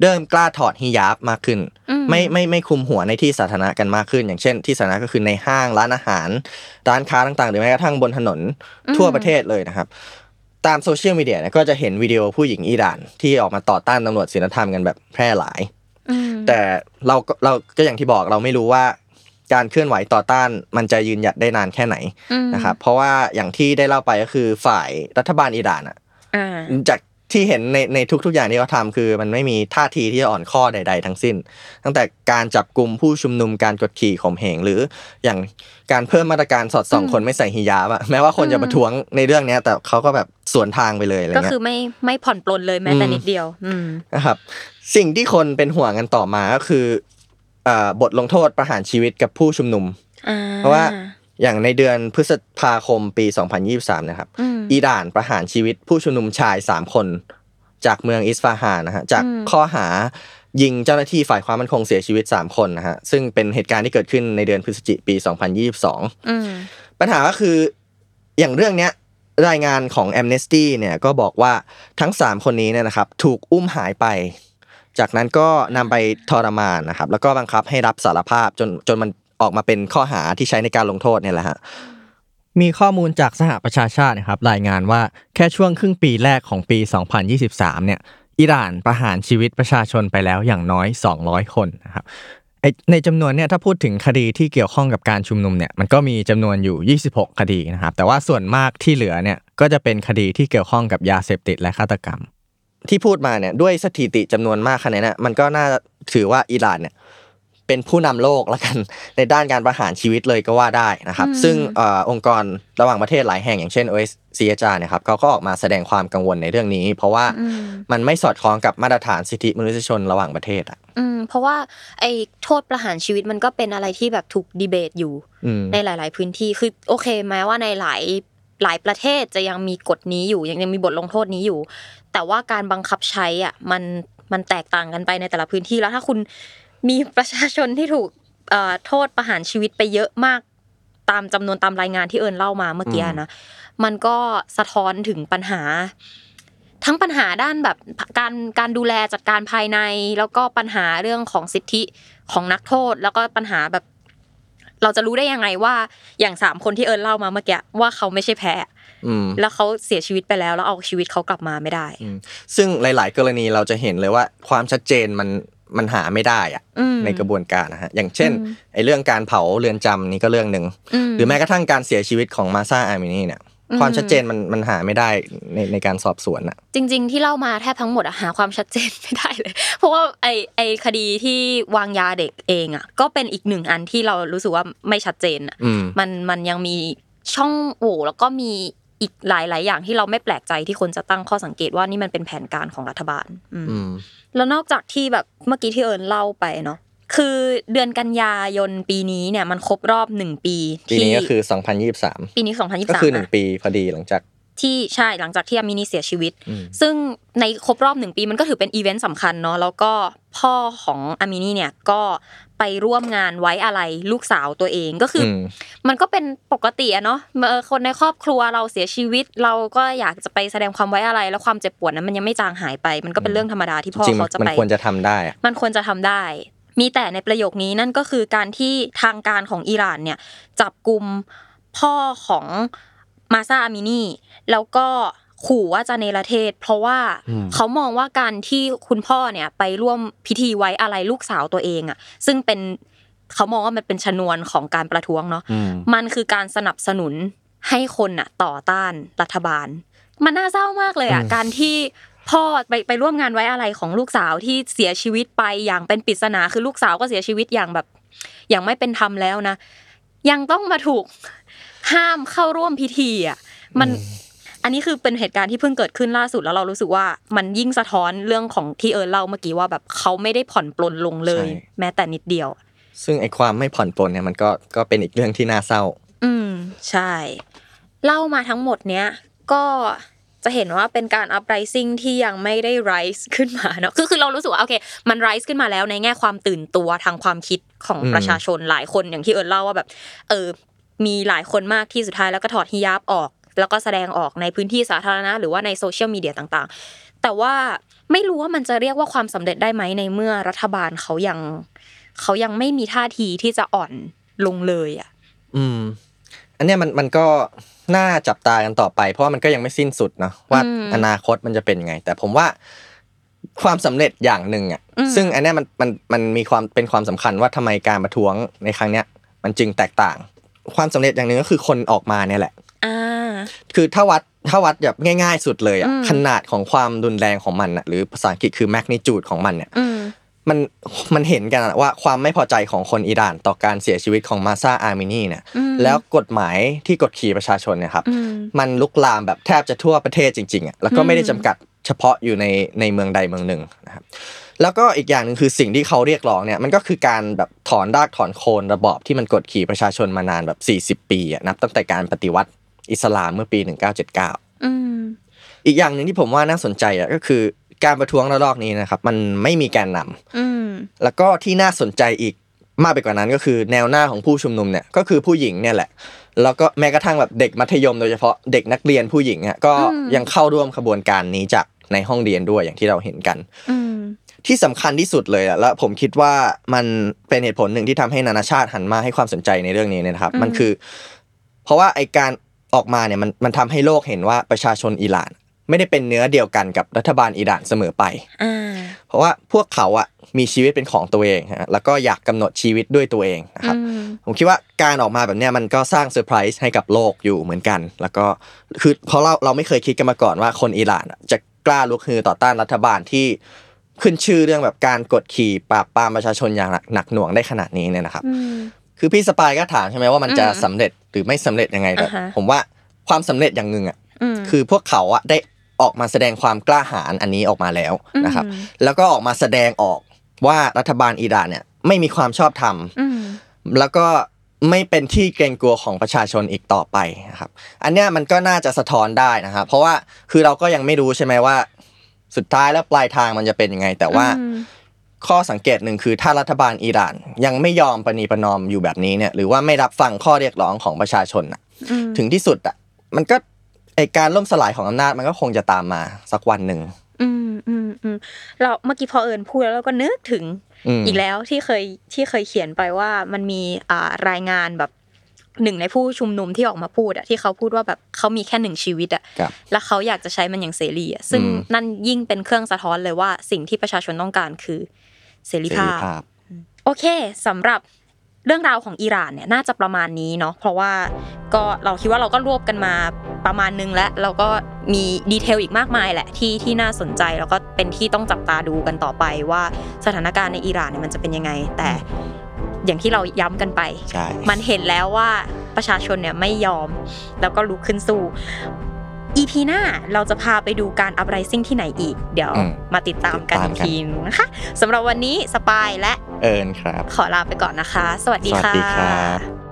Speaker 3: เริ่มกล้าถอดฮิญาบมากขึ้น
Speaker 2: อืม
Speaker 3: ไม่ไม่ไม่คลุมหัวในที่สาธารณะกันมากขึ้น อย่างเช่น ที่สาธารณะก็คือในห้างร้านอาหาร ร้านค้าต่างๆ หรือแม้กระทั่งบนถนนทั่วประเทศเลยนะครับ ตามโซเชียลมีเดียเนี่ยก็จะเห็นวิดีโอผู้หญิงอิหร่าน ที่ออกมาต่อต้านตำรวจศีลธรรมกันแบบแพร่หลาย
Speaker 2: อืม
Speaker 3: แต่เราก็เราก็อย่างที่บอกเราไม่รู้ว่า การเคลื่อนไหวต่อต้านมันจะยืนหยัดได้นานแค่ไหน
Speaker 2: อืม
Speaker 3: นะครับเพราะว่าอย่างที่ได้เล่าไปก็คือฝ่ายรัฐบาลอิหร่านอะ
Speaker 2: อ่า
Speaker 3: จากที่เห็นในในทุก ๆอย่างที่เขาทำคือ มันไม่มีท่าทีที่จะอ่อนข้อใด ๆ ทั้งสิ้น ตั้งแต่การจับกลุ่มผู้ชุมนุมการกดขี่ข่มเหงหรืออย่างการเพิ่มมาตรการสอดส่อง
Speaker 2: อืม
Speaker 3: คนไม่ใส่ฮิญาบอะแม้ว่าคนจะประท้วงในเรื่องเนี้ย แต่เขาก็แบบสวนทางไปเลยอะไร
Speaker 2: ก็
Speaker 3: เงี้
Speaker 2: คื
Speaker 3: ย
Speaker 2: อไม่ไม่ผ่อนปลนเลยแม้แต่
Speaker 3: อืม
Speaker 2: นิดเดียวอืม
Speaker 3: นะครับสิ่งที่คนเป็นห่วงกันต่อมาก็คือเอ่อ บทลงโทษประหารชีวิตกับผู้ชุมนุม
Speaker 2: อ่า
Speaker 3: เพราะว่าอย่างในเดือนพฤษภาคมปี 2023 นะครับ
Speaker 2: อืม
Speaker 3: อิหร่านประหารชีวิตผู้ชุมนุมชาย 3 คน จากเมืองอิสฟาฮานนะฮะจาก
Speaker 2: อืม
Speaker 3: ข้อหายิงเจ้าหน้าที่ฝ่ายความมั่นคงเสียชีวิต 3 คนนะฮะซึ่งเป็นเหตุการณ์ที่เกิดขึ้นในเดือนพฤศจิกายนปี 2022
Speaker 2: อืม
Speaker 3: ปัญหาก็คืออย่างเรื่องเนี้ยรายงานของ Amnesty เนี่ยก็บอกว่าทั้ง 3 คนนี้เนี่ยนะครับถูกอุ้มหายไป จากนั้นก็นำไปทรมานนะครับ แล้วก็บังคับให้รับสารภาพจนจนมันออกมาเป็นข้อหาที่ใช้ในการลงโทษเนี่ยแหละฮะ
Speaker 4: มีข้อมูลจากสหประชาชาตินะครับ รายงานว่าแค่ช่วงครึ่งปีแรกของปี 2023 เนี่ยอิหร่านประหารชีวิตประชาชนไปแล้วอย่างน้อย 200 คนนะครับในจำนวนเนี่ยถ้าพูดถึงคดีที่เกี่ยวข้องกับการชุมนุมเนี่ยมันก็มีจำนวนอยู่ 26 คดีนะครับ แต่ว่าส่วนมากที่เหลือเนี่ยก็จะเป็นคดีที่เกี่ยวข้องกับยาเสพติดและฆาตกรรม
Speaker 3: ที่พูดมาเนี่ยด้วยสถิติจำนวนมากขนาดนี้นมันก็น่าถือว่าอิหร่านเนี่ยเป็นผู้นำโลกแล้วกันในด้านการประหารชีวิตเลยก็ว่าได้นะครับ
Speaker 2: อืม
Speaker 3: ซึ่งเอ่อองค์กรระหว่างประเทศหลายแห่งอย่างเช่น OSCHR เนี่ยครับเขาก็ออกมาแสดงความกังวลในเรื่องนี้ เพราะว่า
Speaker 2: อืม
Speaker 3: มันไม่สอดคล้องกับมาตรฐานสิทธิมนุษยชนระหว่างประเทศอะ
Speaker 2: อืมเพราะว่าไอ้โทษประหารชีวิตมันก็เป็นอะไรที่แบบถูกดีเบตอยู่
Speaker 3: อืม
Speaker 2: ในหลาย ๆ พื้นที่คือโอเคแม้ว่าในหลายหลายประเทศจะยังมีกฎนี้อยู่ยังยังมีบทลงโทษนี้อยู่ แต่ว่าการบังคับใช้อะมันมันแตกต่างกันไปในแต่ละพื้นที่แล้วถ้าคุณมีประชาชนที่ถูกโทษประหารชีวิตไปเยอะมากตามจำนวนตามรายงานที่เอิญเล่ามาเมื่อกี้นะมันก็สะท้อนถึงปัญหา ทั้งปัญหาด้านแบบการการดูแลจัดการภายใน แล้วก็ปัญหาเรื่องของสิทธิของนักโทษ แล้วก็ปัญหาแบบ เราจะรู้ได้ยังไงว่าอย่างสามคนที่เอิญเล่ามาเมื่อกี้ว่าเขาไม่ใช่แพ้ แล้วเขาเสียชีวิตไปแล้วแล้วเอาชีวิตเขากลับมาไม่ได้
Speaker 3: ซึ่งหลาย ๆ กรณีเราจะเห็นเลยว่าความชัดเจนมันมันหาไม่ได้อะ
Speaker 2: อืม
Speaker 3: ในกระบวนการนะฮะอย่างเช่น
Speaker 2: อืม
Speaker 3: ไอ้เรื่องการเผาเรือนจำนี่ก็เรื่องหนึ่งหรือแม้กระทั่งการเสียชีวิตของมาซาอามินีเนี่ย
Speaker 2: อืม
Speaker 3: ความชัดเจนมันมันหาไม่ได้ในในการสอบสวนอะ
Speaker 2: จริง ๆ ที่เล่ามาแทบทั้งหมดอะหาความชัดเจนไม่ได้เลย เพราะว่าไอไอคดีที่วางยาเด็กเองอะก็เป็นอีกหนึ่งอันที่เรารู้สึกว่าไม่ชัดเจนอะ
Speaker 3: อืม
Speaker 2: มันมันยังมีช่องโหว่แล้วก็มี อีกหลายๆอย่างที่เราไม่แปลกใจที่คนจะตั้งข้อสังเกตว่านี่มันเป็นแผนการของรัฐบาลอืม
Speaker 3: อืม
Speaker 2: แล้วนอกจากที่แบบเมื่อกี้ที่เอิญเล่าไปเนาะคือเดือนกันยายนปีนี้เนี่ยมันครบรอบหนึ่งปี
Speaker 3: ปีนี้ก็คือ 2023
Speaker 2: ปีนี้ 2023
Speaker 3: ก็คือหนึ่งะปีพอดีหลังจาก
Speaker 2: ที่ใช่หลังจากที่อามินีเสียชีวิต
Speaker 3: อืม
Speaker 2: ซึ่งในครบรอบหนึ่งปีมันก็ถือเป็นอีเวนต์สำคัญเนาะแล้วก็พ่อของอามินีเนี่ยก็ ไปร่วมงานไว้อะไรลูกสาวตัวเองก็คืออ
Speaker 3: ม
Speaker 2: มันก็เป็นปกติอะเนาะเออคนในครอบครัวเราเสียชีวิต เราก็อยากจะไปแสดงความไว้อะไร แล้วความเจ็บปวดนั้นมันยังไม่จางหายไป มันก็เป็นเรื่องธรรมดาที่พ่อ
Speaker 3: จริงๆ
Speaker 2: เขาจะ
Speaker 3: มัน
Speaker 2: ไป
Speaker 3: ควรจะทำได้อะ
Speaker 2: มันควรจะทำได้ มีแต่ในประโยคนี้นั่นก็คือการที่ทางการของอิหร่านเนี่ยจับกลุ่มพ่อของมาซาอามินีแล้วก็ ขู่ว่าจะเนรเทศ เพราะว่าเขามองว่าการที่คุณพ่อเนี่ยไปร่วมพิธีไว้อะไรลูกสาวตัวเองอะ ซึ่งเป็นเขามองว่ามันเป็นชนวนของการประท้วงเนาะ
Speaker 3: อืม
Speaker 2: มันคือการสนับสนุนให้คนอะ ต่อต้านรัฐบาล มันน่าเศร้ามากเลยอะ
Speaker 3: อืม
Speaker 2: การที่พ่อไปไปร่วมงานไว้อะไรของลูกสาวที่เสียชีวิตไปอย่างเป็นปริศนาคือลูกสาวก็เสียชีวิตอย่างแบบ อย่างไม่เป็นธรรมแล้วนะยังต้องมาถูกห้ามเข้าร่วมพิธีอะมัน อันนี้คือเป็นเหตุการณ์ที่เพิ่งเกิดขึ้นล่าสุดแล้วเรารู้สึกว่ามันยิ่งสะท้อนเรื่องของที่เอิร์นเล่าเมื่อกี้ว่าแบบเขาไม่ได้ผ่อนปลนลงเลย แม้แต่นิดเดียว
Speaker 3: ซึ่งไอ้ความไม่ผ่อนปลนเนี่ยมันก็ก็เป็นอีกเรื่องที่น่าเศร้า
Speaker 2: อืมใช่ เล่ามาทั้งหมดเนี้ยก็จะเห็นว่าเป็นการ uprising ที่ยังไม่ได้ rise ขึ้นมาเนาะคือคือเรารู้สึกว่าโอเคมัน rise ขึ้นมาแล้วในแง่ความตื่นตัวทางความคิดของ
Speaker 3: อืม
Speaker 2: ประชาชนหลายคนอย่างที่เอิร์นเล่าว่าแบบ เออมีหลายคนมากที่สุดท้ายแล้วก็ถอดฮิญาบออก แล้วก็แสดงออกในพื้นที่สาธารณะ หรือว่าในโซเชียลมีเดียต่างๆ แต่ว่าไม่รู้ว่ามันจะเรียกว่าความสำเร็จได้ไหมในเมื่อรัฐบาลเขายังเขายังไม่มีท่าทีที่จะอ่อนลงเลยอะ
Speaker 3: อืม อันเนี้ยมันมันก็น่าจับตากันต่อไป เพราะว่ามันก็ยังไม่สิ้นสุดเนาะว่า
Speaker 2: อืม
Speaker 3: อนาคตมันจะเป็นยังไง แต่ผมว่าความสำเร็จอย่างหนึ่งอะ
Speaker 2: อืม
Speaker 3: ซึ่งอันเนี้ยมันมันมันมีความเป็นความสำคัญว่าทำไมการประท้วงในครั้งเนี้ย มันจึงแตกต่าง ความสำเร็จอย่างหนึ่งก็คือคนออกมาเนี่ยแหละ
Speaker 2: อ่า
Speaker 3: คือถ้าวัดถ้าวัดแบบง่ายๆ สุดเลยอะ
Speaker 2: อืม
Speaker 3: ขนาดของความรุนแรงของมันอะหรือภาษาอังกฤษคือ magnitude ของมันเนี่ย
Speaker 2: อืม
Speaker 3: มันมันเห็นกันอะว่าความไม่พอใจของคนอิหร่านต่อการเสียชีวิตของมาซาอาร์มินีเนี่ย
Speaker 2: อืม
Speaker 3: แล้วกฎหมายที่กดขี่ประชาชนเนี่ยครับ
Speaker 2: อืม
Speaker 3: มันลุกลามแบบแทบจะทั่วประเทศจริงๆอะแล้วก็ไม่ได้จำกัดเฉพาะอยู่ในในเมืองใดเมืองหนึ่งนะครับแล้วก็อีกอย่างหนึ่งคือสิ่งที่เขาเรียกร้องเนี่ยมันก็คือการแบบถอนรากถอนโคนระบอบที่มันกดขี่ประชาชนมานานแบบ 40 ปีอะนับตั้งแต่การปฏิวัติ อิสลามเมื่อปี 1979
Speaker 2: อืม
Speaker 3: อีกอย่างหนึ่งที่ผมว่าน่าสนใจอะก็คือการประท้วงระลอกนี้นะครับ มันไม่มีแกนนำ
Speaker 2: อืม
Speaker 3: แล้วก็ที่น่าสนใจอีกมากไปกว่านั้นก็คือแนวหน้าของผู้ชุมนุมเนี่ยก็คือผู้หญิงเนี่ยแหละ แล้วก็แม้กระทั่งแบบเด็กมัธยมโดยเฉพาะเด็กนักเรียนผู้หญิงอะก็
Speaker 2: อืม
Speaker 3: ยังเข้าร่วมขบวนการนี้จากในห้องเรียนด้วยอย่างที่เราเห็นกัน
Speaker 2: อืม
Speaker 3: ที่สำคัญที่สุดเลยอะแล้วผมคิดว่ามันเป็นเหตุผลหนึ่งที่ทำให้นานาชาติหันมาให้ความสนใจในเรื่องนี้เนี่ยนะครับ
Speaker 2: อืม
Speaker 3: มันคือ เพราะว่าไอการ ออกมาเนี่ยมันมันทำให้โลกเห็นว่าประชาชนอิหร่าน ไม่ได้เป็นเนื้อเดียวกันกับรัฐบาลอิหร่านเสมอไป
Speaker 2: อ่า
Speaker 3: เพราะว่าพวกเขาอะมีชีวิตเป็นของตัวเองฮะแล้วก็อยากกำหนดชีวิตด้วยตัวเองนะครับ
Speaker 2: อืม
Speaker 3: ผมคิดว่าการออกมาแบบเนี้ยมันก็สร้างเซอร์ไพรส์ให้กับโลกอยู่เหมือนกัน แล้วก็คือเพราะเราเราไม่เคยคิดกันมาก่อนว่าคนอิหร่านอะจะกล้าลุกฮือต่อต้านรัฐบาลที่ขึ้นชื่อเรื่องแบบการกดขี่ปราบปรามประชาชนอย่างหนักหนักหน่วงได้ขนาดนี้เนี่ยนะครับ
Speaker 2: อืม
Speaker 3: คือพี่สปายก็ถามใช่ไหมว่ามันจะ
Speaker 2: อืม
Speaker 3: สำเร็จหรือไม่สำเร็จยังไงแต่
Speaker 2: อ่าฮะ
Speaker 3: ผมว่าความสำเร็จอย่างหนึ่งอะ
Speaker 2: อืม
Speaker 3: คือพวกเขาอะได้ออกมาแสดงความกล้าหาญอันนี้ออกมาแล้วนะครับ
Speaker 2: อืม
Speaker 3: แล้วก็ออกมาแสดงออกว่ารัฐบาลอิหร่านเนี่ยไม่มีความชอบธรรม
Speaker 2: อืม
Speaker 3: แล้วก็ไม่เป็นที่เกรงกลัวของประชาชนอีกต่อไปนะครับ อันเนี้ยมันก็น่าจะสะท้อนได้นะครับเพราะว่าคือเราก็ยังไม่รู้ใช่ไหมว่า สุดท้ายแล้วปลายทางมันจะเป็นยังไง แต่ว่า
Speaker 2: อืม
Speaker 3: ข้อสังเกตหนึ่งคือถ้ารัฐบาลอิหร่าน ยังไม่ยอมประนีประนอมอยู่แบบนี้เนี่ยหรือว่าไม่รับฟังข้อเรียกร้องของประชาชนน่ะ
Speaker 2: อืม
Speaker 3: ถึงที่สุดอะมันก็ไอการล่มสลายของอำนาจมันก็คงจะตามมาสักวันหนึ่ง
Speaker 2: อืมอืมอืมเราเมื่อกี้พอเอิญพูดแล้วเราก็นึกถึง
Speaker 3: อืม
Speaker 2: อีกแล้วที่เคยที่เคยเขียนไปว่ามันมีอ่ารายงานแบบหนึ่งในผู้ชุมนุมที่ออกมาพูดอะที่เขาพูดว่าแบบเขามีแค่หนึ่งชีวิตอะ
Speaker 3: ครับ
Speaker 2: แล้วเขาอยากจะใช้มันอย่างเสรีอะซึ่ง
Speaker 3: อืม
Speaker 2: นั่นยิ่งเป็นเครื่องสะท้อนเลยว่าสิ่งที่ประชาชนต้องการคือ เสรี
Speaker 3: เส
Speaker 2: ภา
Speaker 3: รี
Speaker 2: พ
Speaker 3: ภาพ
Speaker 2: โอเคสำหรับเรื่องราวของอิหร่านเนี่ยน่าจะประมาณนี้เนาะเพราะว่าก็เราคิดว่าเราก็รวบกันมาประมาณนึงแล้วแล้วก็มีดีเทลอีกมากมายแหละที่ที่น่าสนใจแล้วก็เป็นที่ต้องจับตาดูกันต่อไปว่าสถานการณ์ในอิหร่านเนี่ยมันจะเป็นยังไง แต่อย่างที่เราย้ำกันไป
Speaker 3: ใช่
Speaker 2: มันเห็นแล้วว่าประชาชนเนี่ยไม่ยอม แล้วก็ลุกขึ้นสู้ EP หน้าเราจะพาไปดูการอัพไรซิ่งที่ไหนอีก เดี๋ยว
Speaker 3: อืม
Speaker 2: มาติดตามกัน
Speaker 3: ติ
Speaker 2: อี
Speaker 3: ด
Speaker 2: ก
Speaker 3: ตามกัน
Speaker 2: ทีนึงนะคะสำหรับวันนี้สปายและ
Speaker 3: เอิญครับ
Speaker 2: ขอลาไปก่อนนะคะ สวัสดี
Speaker 3: สวัส
Speaker 2: ค่ะ
Speaker 3: ดีครับ